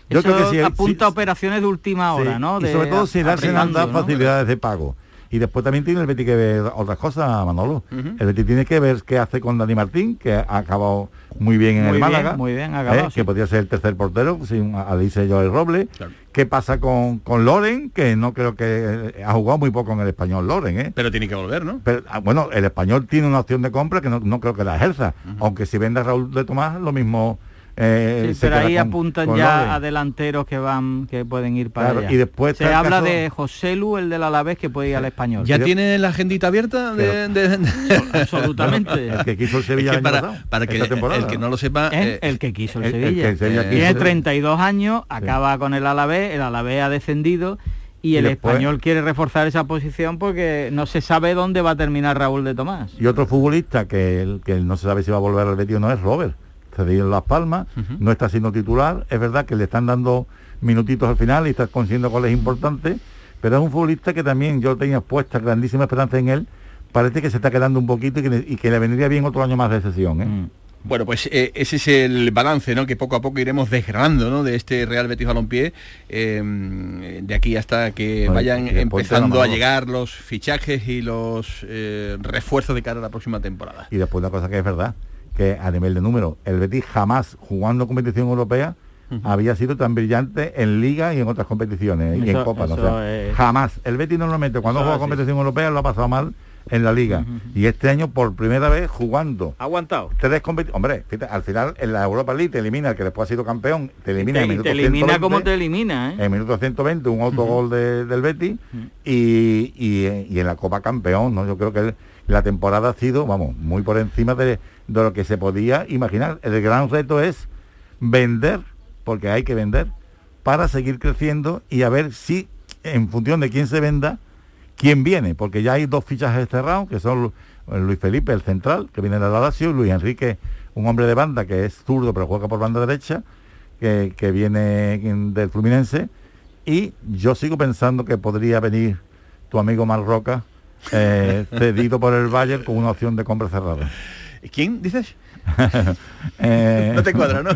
Yo eso creo que si- apunta a si- operaciones de última hora, ¿no? Y sobre todo si el Arsenal da facilidades de pago. Y después también tiene el Betis que ver otras cosas, Manolo. El Betis tiene que ver qué hace con Dani Martín, que ha acabado muy bien en Muy el bien, Málaga. muy bien, ha acabado, ¿eh? sí. Que podría ser el tercer portero, sin Alice Joel Robles. ¿Qué pasa con, con Loren? Que no creo que eh, ha jugado muy poco en el español Loren, ¿eh? Pero tiene que volver, ¿no? Pero, ah, bueno, el español tiene una opción de compra que no, no creo que la ejerza. Aunque si vende a Raúl de Tomás, lo mismo. Eh, Sí, pero ahí con- apuntan con ya a delanteros que van, que pueden ir para Claro, allá. y después se habla caso- de José Lu, el del Alavés, que puede ir al español. ¿Ya tiene la agendita abierta? De, de- Absolutamente. El que quiso el Sevilla Es que para, pasado, para que el, temporada, el que ¿no? lo sepa... ¿Eh? eh, el que quiso el, Sevilla. el Sevilla Eh. Tiene 32 años, acaba con el Alavés, el Alavés ha descendido y, Y el después- español quiere reforzar esa posición porque no se sabe dónde va a terminar Raúl de Tomás. Y otro futbolista que, que no se sabe si va a volver al Betis o no es Robert. Cedido en Las Palmas, no está siendo titular. Es verdad que le están dando minutitos al final y está consiguiendo goles importantes, pero es un futbolista que también yo tenía puesta grandísima esperanza en él. Parece que se está quedando un poquito y que, le- y que le vendría bien otro año más de sesión. ¿eh? Mm. Bueno, pues eh, ese es el balance, ¿no? Que poco a poco iremos desgranando, ¿no? De este Real Betis Balompié, eh, de aquí hasta que vayan empezando a llegar los fichajes y los eh, refuerzos de cara a la próxima temporada. Y después una cosa que es verdad, que a nivel de número, el Betis jamás jugando competición europea había sido tan brillante en liga y en otras competiciones y en copas. ¿no? O sea, es- Jamás. El Betis normalmente cuando Eso juega competición europea lo ha pasado mal en la liga. Y este año por primera vez jugando Ha aguantado. tres competiciones. Hombre, fíjate, al final en la Europa League te elimina el que después ha sido campeón, te elimina Te, en y minuto te elimina 120, como te elimina, ¿eh? en minuto 120 un autogol de- del Betis y, y- y en la Copa Campeón, ¿no? Yo creo que el- la temporada ha sido, vamos, muy por encima de, de lo que se podía imaginar. El gran reto es vender, porque hay que vender, para seguir creciendo y a ver si, en función de quién se venda, quién viene, porque ya hay dos fichajes cerrados, que son Lu- Luis Felipe, el central, que viene de la Lazio, y Luis Enrique, un hombre de banda que es zurdo, pero juega por banda derecha, que, que viene en- del Fluminense, y yo sigo pensando que podría venir tu amigo Marroca, eh, cedido por el Bayern con una opción de compra cerrada. ¿Quién dices? Eh, No te cuadra, ¿no?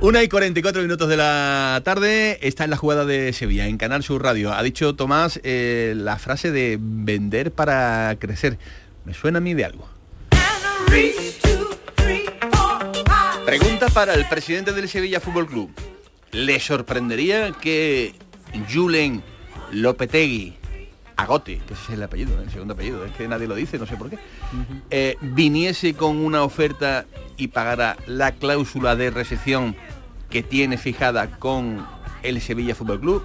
Una y 44 minutos de la tarde está en la jugada de Sevilla, en Canal Sur Radio. Ha dicho Tomás eh, la frase de vender para crecer. Me suena a mí de algo. Pregunta para el presidente del Sevilla Fútbol Club. ¿Le sorprendería que Julen Lopetegui, Agote, que ese es el apellido, el segundo apellido, es que nadie lo dice, no sé por qué, eh, viniese con una oferta y pagara la cláusula de recepción que tiene fijada con el Sevilla Fútbol Club?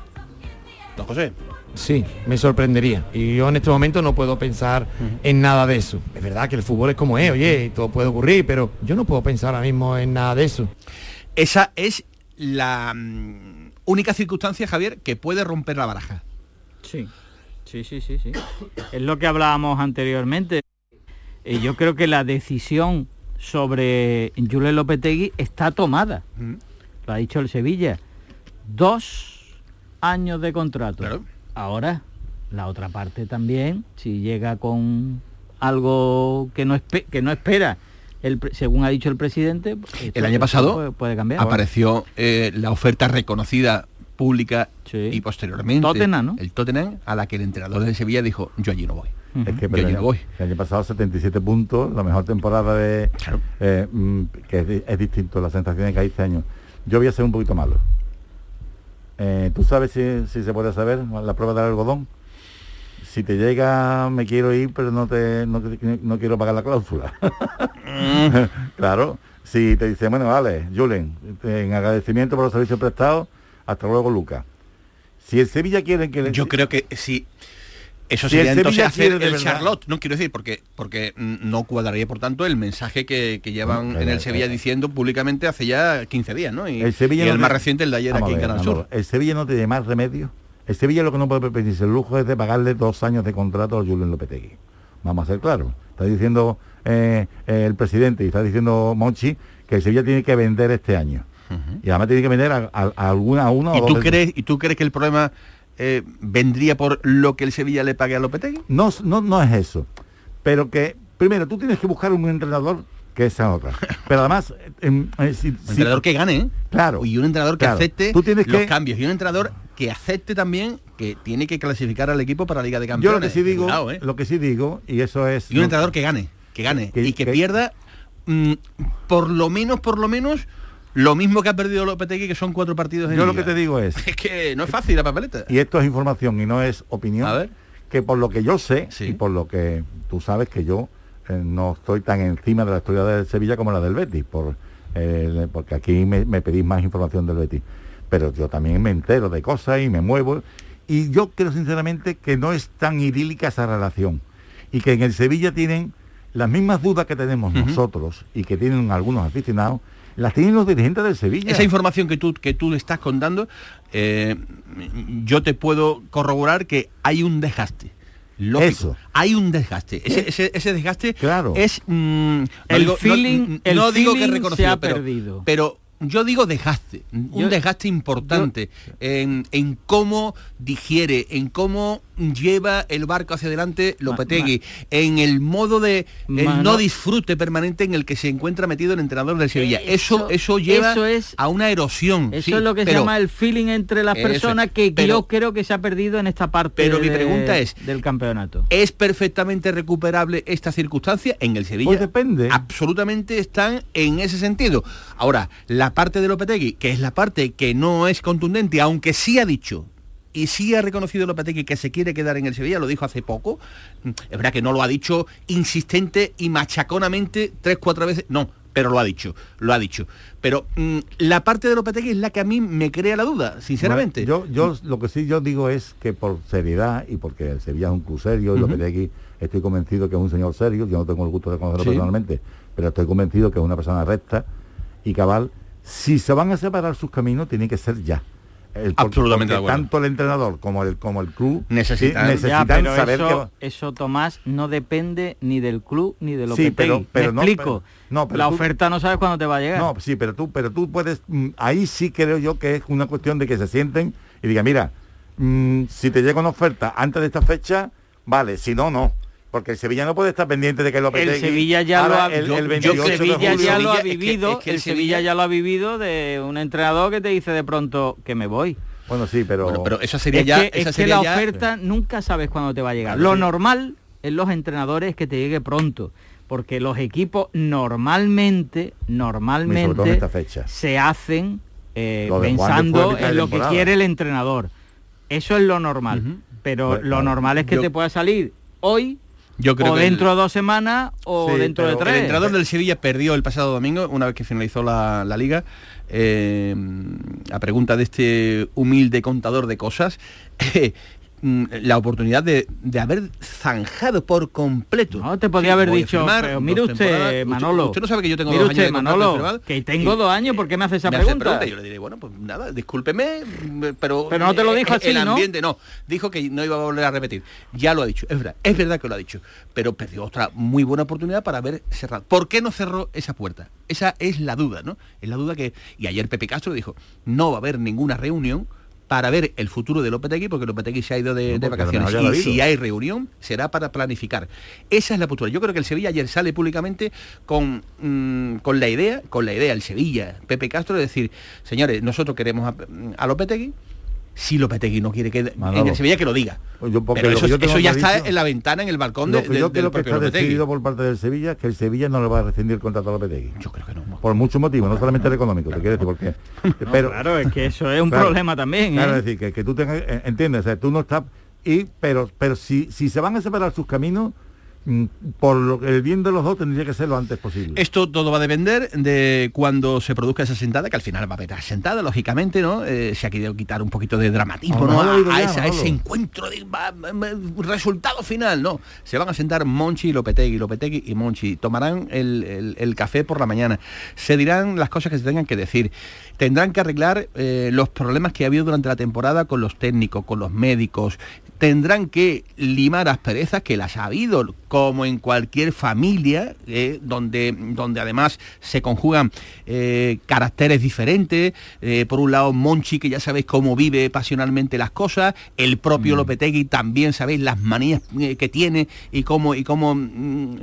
Don José. Sí, me sorprendería. Y yo en este momento no puedo pensar en nada de eso. Es verdad que el fútbol es como es, oye, y todo puede ocurrir, pero yo no puedo pensar ahora mismo en nada de eso. Esa es la mm, única circunstancia, Javier, que puede romper la baraja. Sí, sí, sí, sí, sí. Es lo que hablábamos anteriormente. Eh, yo creo que la decisión sobre Julen Lopetegui está tomada. Lo ha dicho el Sevilla. Dos años de contrato. Ahora, la otra parte también, si llega con algo que no, espe- que no espera, el, según ha dicho el presidente, esto- El año pasado puede, puede cambiar. apareció eh, la oferta reconocida pública y posteriormente Tottenham, ¿no? el Tottenham a la que el entrenador de Sevilla dijo yo allí no voy Es que yo allí el, no voy el año pasado 77 puntos, la mejor temporada de... eh, mm, que es, es distinto las sensaciones que hay este año. Yo voy a ser un poquito malo. Eh, ¿Tú sabes si, si se puede saber la prueba del algodón? Si te llega, me quiero ir, pero no te no, quiero pagar la cláusula. claro. Si te dice, bueno, vale, Julen, en agradecimiento por los servicios prestados, hasta luego, Luca. Si el Sevilla quiere que le... yo creo que sí eso Si el sería entonces Sevilla hacer el verdad- Charlotte no quiero decir porque porque no cuadraría por tanto el mensaje que, que llevan en el eh, Sevilla eh, diciendo públicamente hace ya 15 días no y El Sevilla y no el te- más reciente el de ayer Vamos aquí en Canal Sur. El Sevilla no tiene más remedio. El Sevilla lo que no puede permitirse el lujo es de pagarle dos años de contrato a Julen Lopetegui. Vamos a ser claros. Está diciendo eh, eh, el presidente y está diciendo Monchi que el Sevilla tiene que vender este año. Y además tiene que vender a, a- a alguna, a una o ¿Y dos tú crees y tú crees que el problema eh, vendría por lo que el Sevilla le pague a Lopetegui No, no, no es eso. Pero que, primero, tú tienes que buscar un entrenador que sea otra. Pero además, em, eh, si- un si- entrenador que gane ¿eh? Claro. y un entrenador que claro. acepte Tú tienes los que- cambios y un entrenador que acepte también que tiene que clasificar al equipo para la Liga de Yo Campeones lo que sí digo, ¿eh? lo que sí digo, y eso es. y un entrenador que gane que gane y que, pierda mm, por lo menos por lo menos lo mismo que ha perdido Lopetegui que son cuatro partidos en Yo lo que te digo es. es que no es fácil la papeleta y esto es información y no es opinión, A ver. que por lo que yo sé Sí. y por lo que tú sabes que yo eh, no estoy tan encima de la historia del Sevilla como la del Betis, por, eh, porque aquí me, me pedís más información del Betis. Pero yo también me entero de cosas y me muevo. Y yo creo sinceramente que no es tan idílica esa relación. Y que en el Sevilla tienen las mismas dudas que tenemos nosotros y que tienen algunos aficionados, las tienen los dirigentes del Sevilla. esa información que tú que tú le estás contando eh, yo te puedo corroborar que hay un desgaste Lógico. Eso. Hay un desgaste. Ese, ese- ese desgaste Claro. es... mm, no El digo- no- feeling- el no digo que reconocido, se ha pero, perdido. pero yo digo desgaste, un Yo- desgaste importante en, en cómo digiere, en cómo lleva el barco hacia adelante Lopetegui, en el modo de el no disfrute permanente en el que se encuentra metido el entrenador del Sevilla. Eso, Eso- eso lleva eso es- a una erosión. Eso sí, es lo que se llama el feeling entre las es. personas que Pero- yo creo que se ha perdido en esta parte Pero mi pregunta es, del campeonato. ¿Es perfectamente recuperable esta circunstancia? En el Sevilla Pues depende. absolutamente están en ese sentido. Ahora, la parte de Lopetegui, que es la parte que no es contundente, aunque sí ha dicho y sí ha reconocido Lopetegui que se quiere quedar en el Sevilla, lo dijo hace poco, es verdad que no lo ha dicho insistente y machaconamente tres, cuatro veces, no, pero lo ha dicho, lo ha dicho. Pero mm, la parte de Lopetegui es la que a mí me crea la duda, sinceramente. Bueno, yo, yo lo que sí yo digo es que por seriedad y porque el Sevilla es un club serio y Ujú. Lopetegui estoy convencido que es un señor serio, yo no tengo el gusto de conocerlo Sí. personalmente, pero estoy convencido que es una persona recta y cabal. Si se van a separar sus caminos, tiene que ser ya. El- porque- Absolutamente de porque acuerdo. tanto el entrenador como el como el club Necesitan- Ya, necesitan pero saber eso, que eso, Tomás, no depende ni del club ni de lo Sí, que pero- pero Me no, explico. pero- no, pero la tú- oferta no sabes cuándo te va a llegar. No, sí, pero tú, pero tú puedes, mm, ahí sí creo yo que es una cuestión de que se sienten y digan, mira, mm, si te llega una oferta antes de esta fecha, vale, si no, no. Porque el Sevilla no puede estar pendiente de que lo el Sevilla ya lo ha, el, yo- el yo- 28 de Sevilla julio. ya lo ha es que- vivido, es que el el Sevilla Sevilla- ya lo ha vivido de un entrenador que te dice de pronto que me voy. Bueno, sí, pero... Bueno, pero esa sería es ya... que, esa es que sería la ya- oferta nunca sabes cuándo te va a llegar. Claro, Lo sí. normal en los entrenadores es que te llegue pronto. porque los equipos normalmente, normalmente esta fecha. se hacen eh, pensando en lo que quiere el entrenador. Eso es lo normal. Pero Pues, lo normal es que Yo- te pueda salir hoy Yo creo o que dentro el- de dos semanas o Sí, dentro de tres. El entrenador del Sevilla perdió el pasado domingo, una vez que finalizó la, la liga, eh, a pregunta de este humilde contador de cosas, mm, la oportunidad de, de haber zanjado por completo. No, te podía haber dicho, pero mire usted. Manolo. Usted, no sabe que yo tengo mire dos usted, años de Manolo, que tengo dos años, ¿por qué me hace esa me hace pregunta? y yo le diré, bueno, pues nada, discúlpeme, mm, pero... Pero no te lo dijo eh, así, El ¿no? ambiente, no. Dijo que no iba a volver a repetir. Ya lo ha dicho, es verdad, es verdad que lo ha dicho. Pero perdió otra muy buena oportunidad para haber cerrado. ¿Por qué no cerró esa puerta? Esa es la duda, ¿no? Es la duda que... Y ayer Pepe Castro dijo, no va a haber ninguna reunión para ver el futuro de Lopetegui, porque Lopetegui se ha ido de, No, vacaciones. Y si hay reunión, será para planificar. Esa es la postura. Yo creo que el Sevilla ayer sale públicamente con, mm, con la idea, con la idea, el Sevilla, Pepe Castro, de decir, señores, nosotros queremos a, a Lopetegui, si Lopetegui no quiere que en Manolo. el Sevilla que lo diga. Yo, porque Pero lo eso, que yo eso ya está en la ventana, en el balcón Lo de, que de- yo del creo que está Lopetegui. decidido por parte del Sevilla es que el Sevilla no le va a rescindir el contrato a Lopetegui. Yo creo que no. Por muchos motivos, no solamente el económico, te quiero decir por qué. Pero, claro, es que eso es un Claro, problema también. Claro, ¿eh? es decir, que, que tú tengas, eh, entiendes, o sea, tú no estás, y, pero, pero si, si se van a separar sus caminos, por lo, el bien de los dos tendría que ser lo antes posible. Esto todo va a depender de cuando se produzca esa sentada, que al final va a haber sentada, lógicamente, ¿no? Eh, se ha querido quitar un poquito de dramatismo, ¿no? A, esa- ese encuentro de va- resultado final, ¿no? Se van a sentar Monchi y Lopetegui, Lopetegui y Monchi. Tomarán el, el- el café por la mañana. Se dirán las cosas que se tengan que decir. Tendrán que arreglar eh, los problemas que ha habido durante la temporada con los técnicos, con los médicos. Tendrán que limar asperezas que las ha habido, como en cualquier familia, eh, donde, donde además se conjugan eh, caracteres diferentes. Eh, por un lado, Monchi, que ya sabéis cómo vive pasionalmente las cosas, el propio Lopetegui también sabéis las manías que tiene y cómo, y cómo mm,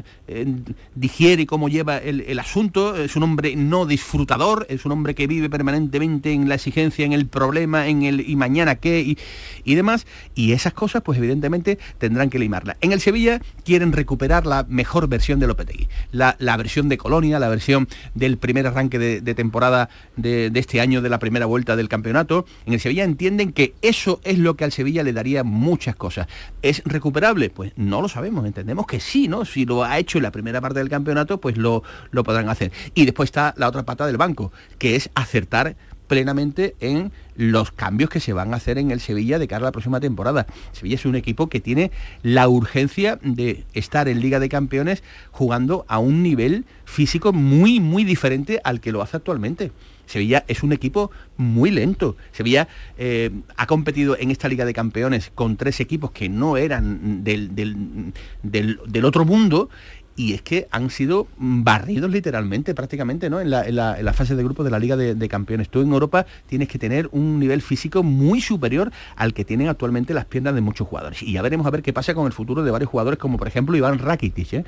digiere y cómo lleva el, el asunto. Es un hombre no disfrutador, es un hombre que vive permanentemente en la exigencia, en el problema, en el y mañana qué y, y demás. Y esas cosas, pues evidentemente tendrán que limarla. En el Sevilla quieren recuperar la mejor versión de Lopetegui, la, la versión de Colonia, la versión del primer arranque de, temporada de, de este año, de la primera vuelta del campeonato. En el Sevilla entienden que eso es lo que al Sevilla le daría muchas cosas. ¿Es recuperable? Pues no lo sabemos, entendemos que sí, ¿no? Si lo ha hecho en la primera parte del campeonato, pues lo, lo podrán hacer. Y después está la otra pata del banco, que es acertar plenamente en los cambios que se van a hacer en el Sevilla de cara a la próxima temporada. Sevilla es un equipo que tiene la urgencia de estar en Liga de Campeones jugando a un nivel físico muy, muy diferente al que lo hace actualmente. Sevilla es un equipo muy lento. Sevilla eh, ha competido en esta Liga de Campeones con tres equipos que no eran del, del, del- del otro mundo y es que han sido barridos literalmente, prácticamente, ¿no? En la, en la- en la fase de grupo de la Liga de, de Campeones. Tú en Europa tienes que tener un nivel físico muy superior al que tienen actualmente las piernas de muchos jugadores. Y ya veremos a ver qué pasa con el futuro de varios jugadores, como por ejemplo Iván Rakitic, ¿eh?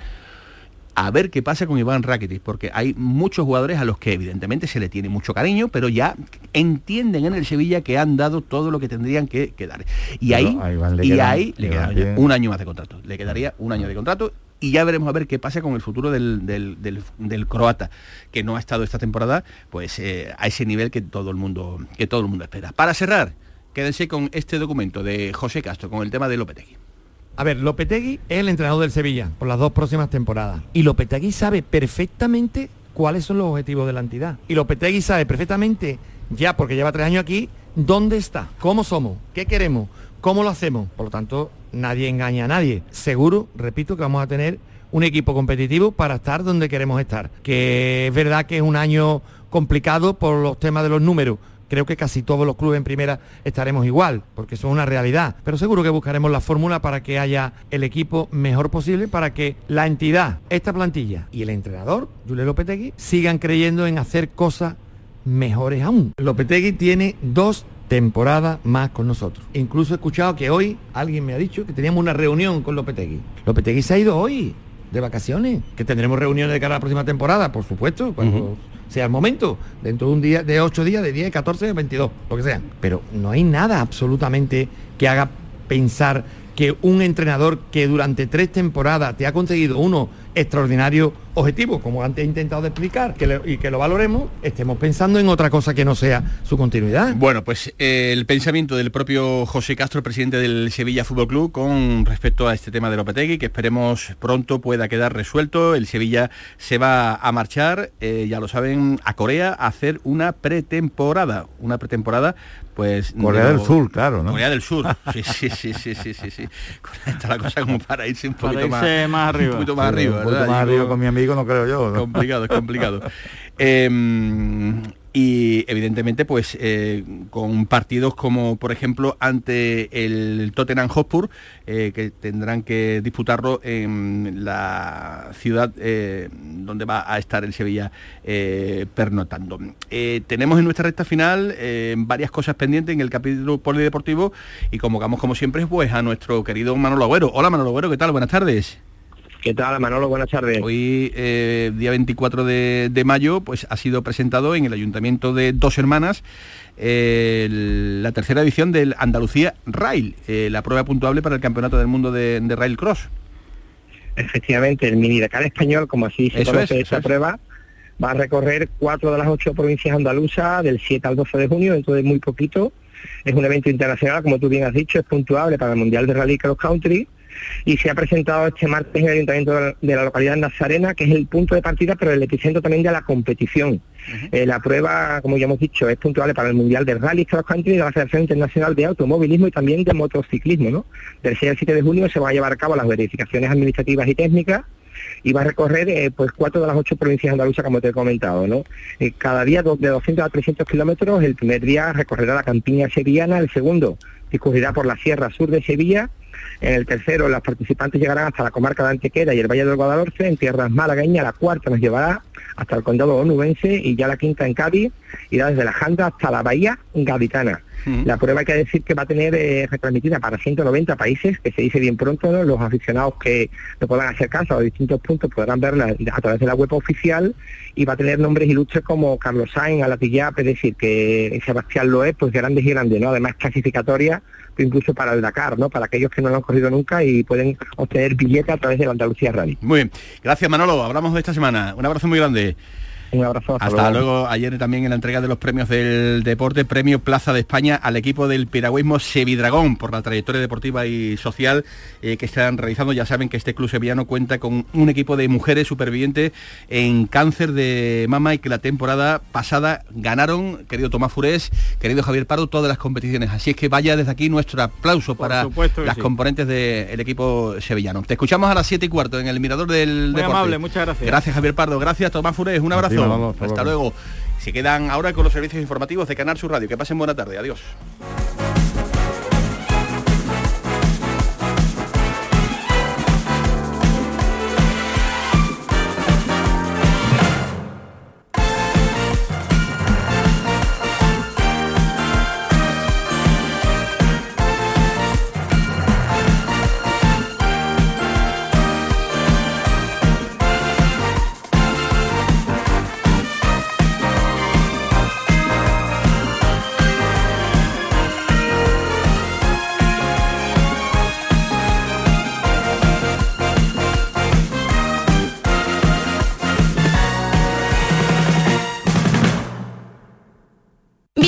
a ver qué pasa con Iván Rakitic, porque hay muchos jugadores a los que evidentemente se le tiene mucho cariño, pero ya entienden en el Sevilla que han dado todo lo que tendrían que, que dar. Y ahí, le y ahí bien. un año más de contrato. Le quedaría un año de contrato y ya veremos a ver qué pasa con el futuro del, del- del- croata, que no ha estado esta temporada pues eh, a ese nivel que todo el mundo, que todo el mundo espera. Para cerrar, quédense con este documento de José Castro, con el tema de Lopetegui. A ver, Lopetegui es el entrenador del Sevilla por las dos próximas temporadas. Y Lopetegui sabe perfectamente cuáles son los objetivos de la entidad. Y Lopetegui sabe perfectamente, ya porque lleva tres años aquí, dónde está, cómo somos, qué queremos, cómo lo hacemos. Por lo tanto, nadie engaña a nadie. Seguro, repito, que vamos a tener un equipo competitivo para estar donde queremos estar. Que es verdad que es un año complicado por los temas de los números. Creo que casi todos los clubes en primera estaremos igual, porque eso es una realidad. Pero seguro que buscaremos la fórmula para que haya el equipo mejor posible, para que la entidad, esta plantilla y el entrenador, Julio Lopetegui, sigan creyendo en hacer cosas mejores aún. Lopetegui tiene dos temporadas más con nosotros. Incluso he escuchado que hoy alguien me ha dicho que teníamos una reunión con Lopetegui. Lopetegui se ha ido hoy de vacaciones, que tendremos reuniones de cara a la próxima temporada, por supuesto, cuando sea el momento, dentro de un día, de 8 días, de 10, 14, 22, lo que sea. Pero no hay nada absolutamente que haga pensar que un entrenador que durante tres temporadas te ha conseguido uno extraordinario objetivo, como antes he intentado explicar, y que lo valoremos, estemos pensando en otra cosa que no sea su continuidad. Bueno, pues eh, el pensamiento del propio José Castro, presidente del Sevilla Fútbol Club, con respecto a este tema de Lopetegui, que esperemos pronto pueda quedar resuelto. El Sevilla se va a marchar, eh, ya lo saben, a Corea a hacer una pretemporada, una pretemporada pues Corea del Sur, claro, ¿no? Corea del Sur. Sí, sí, sí, sí, sí, sí, sí. Está la cosa como para irse un poquito más, irse más arriba. Un poquito más arriba, Un poquito más arriba con mi amigo no creo yo. ¿no? complicado, es complicado. Em, y evidentemente, pues eh, con partidos como, por ejemplo, ante el Tottenham Hotspur, eh, que tendrán que disputarlo en la ciudad eh, donde va a estar el Sevilla pernotando. Tenemos en nuestra recta final varias cosas pendientes en el capítulo polideportivo y convocamos, como siempre, pues a nuestro querido Manolo Agüero. Hola Manolo Agüero, ¿qué tal? Buenas tardes. ¿Qué tal, Manolo? Buenas tardes. Hoy, eh, día 24 de, de mayo, pues ha sido presentado en el Ayuntamiento de Dos Hermanas eh, el- la tercera edición del Andalucía Rail, eh, la prueba puntuable para el Campeonato del Mundo de, de Rail Cross. Efectivamente, el mini Dakar español, como así se Eso conoce es, esta es. prueba, va a recorrer cuatro de las ocho provincias andaluzas del 7 al 12 de junio, dentro de muy poquito. Es un evento internacional, como tú bien has dicho, es puntuable para el Mundial de Rally Cross Country y se ha presentado este martes en el Ayuntamiento de la- localidad de Nazarena, que es el punto de partida, pero el epicentro también de la competición. Eh, la prueba, como ya hemos dicho, es puntuable para el Mundial de Rally Cross Country de la Federación Internacional de Automovilismo y también de Motociclismo. ¿no? Del 6 al 7 de junio se van a llevar a cabo las verificaciones administrativas y técnicas y va a recorrer eh, pues cuatro de las ocho provincias andaluzas como te he comentado no Eh, cada día de 200 a 300 kilómetros el primer día recorrerá la campiña sevillana el segundo discurrirá por la sierra sur de Sevilla en el tercero las participantes llegarán hasta la comarca de Antequera y el Valle del Guadalhorce en tierras malagueñas. La cuarta nos llevará hasta el condado onubense y ya la quinta en Cádiz irá desde la Janda hasta la bahía gaditana la prueba hay que decir que va a tener eh, retransmitida para 190 países, que se dice bien pronto, ¿no? los aficionados que no puedan acercarse a los distintos puntos podrán verla a través de la web oficial y va a tener nombres ilustres como Carlos Sainz, Alatillap, es decir, que Sebastián Loé, pues grandes y grandes, ¿no? Además clasificatoria incluso para el Dakar, ¿no? Para aquellos que no lo han corrido nunca y pueden obtener billete a través de la Andalucía Rally. Muy bien, gracias Manolo, hablamos de esta semana. Un abrazo muy grande. Un abrazo. Hasta, luego. Ayer también en la entrega de los premios del deporte, premio Plaza de España al equipo del piragüismo Sevidragón por la trayectoria deportiva y social eh, que están realizando. Ya saben que este club sevillano cuenta con un equipo de mujeres supervivientes en cáncer de mama y que la temporada pasada ganaron, querido Tomás Furés, querido Javier Pardo, todas las competiciones. Así es que vaya desde aquí nuestro aplauso para las sí. componentes del equipo sevillano. Te escuchamos a las 7 y cuarto en el Mirador del Muy Deporte. amable, muchas gracias. Gracias Javier Pardo, gracias Tomás Furés, un A hasta luego. Se quedan ahora con los servicios informativos de Canal Sur Radio. Que pasen buena tarde. Adiós.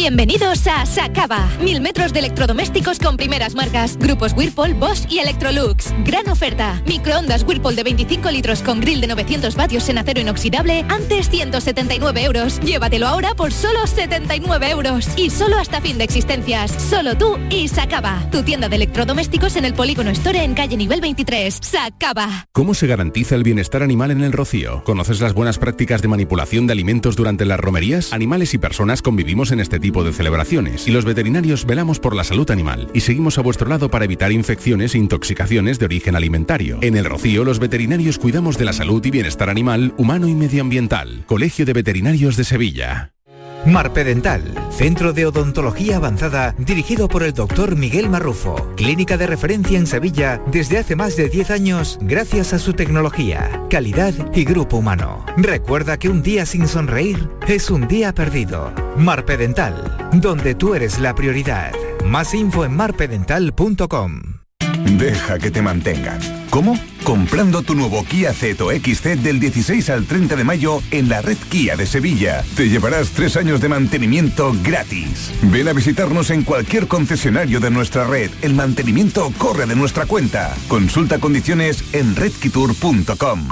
Bienvenidos a Sacaba. Mil metros de electrodomésticos con primeras marcas. Grupos Whirlpool, Bosch y Electrolux. Gran oferta. Microondas Whirlpool de 25 litros con grill de 900 vatios en acero inoxidable. Antes 179 euros. Llévatelo ahora por solo 79 euros. Y solo hasta fin de existencias. Solo tú y Sacaba. Tu tienda de electrodomésticos en el Polígono Store en calle nivel 23. Sacaba. ¿Cómo se garantiza el bienestar animal en el rocío? ¿Conoces las buenas prácticas de manipulación de alimentos durante las romerías? Animales y personas convivimos en este tipo de celebraciones y los veterinarios velamos por la salud animal y seguimos a vuestro lado para evitar infecciones e intoxicaciones de origen alimentario. En el rocío los veterinarios cuidamos de la salud y bienestar animal, humano y medioambiental. Colegio de Veterinarios de Sevilla. Marpedental, centro de odontología avanzada dirigido por el doctor Miguel Marrufo, clínica de referencia en Sevilla desde hace más de 10 años gracias a su tecnología, calidad y grupo humano. Recuerda que un día sin sonreír es un día perdido. Marpedental, donde tú eres la prioridad. Más info en marpedental.com. Deja que te mantengan. ¿Cómo? Comprando tu nuevo Kia Ceto XC del 16 al 30 de mayo en la red Kia de Sevilla. Te llevarás tres años de mantenimiento gratis. Ven a visitarnos en cualquier concesionario de nuestra red. El mantenimiento corre de nuestra cuenta. Consulta condiciones en redkitur.com.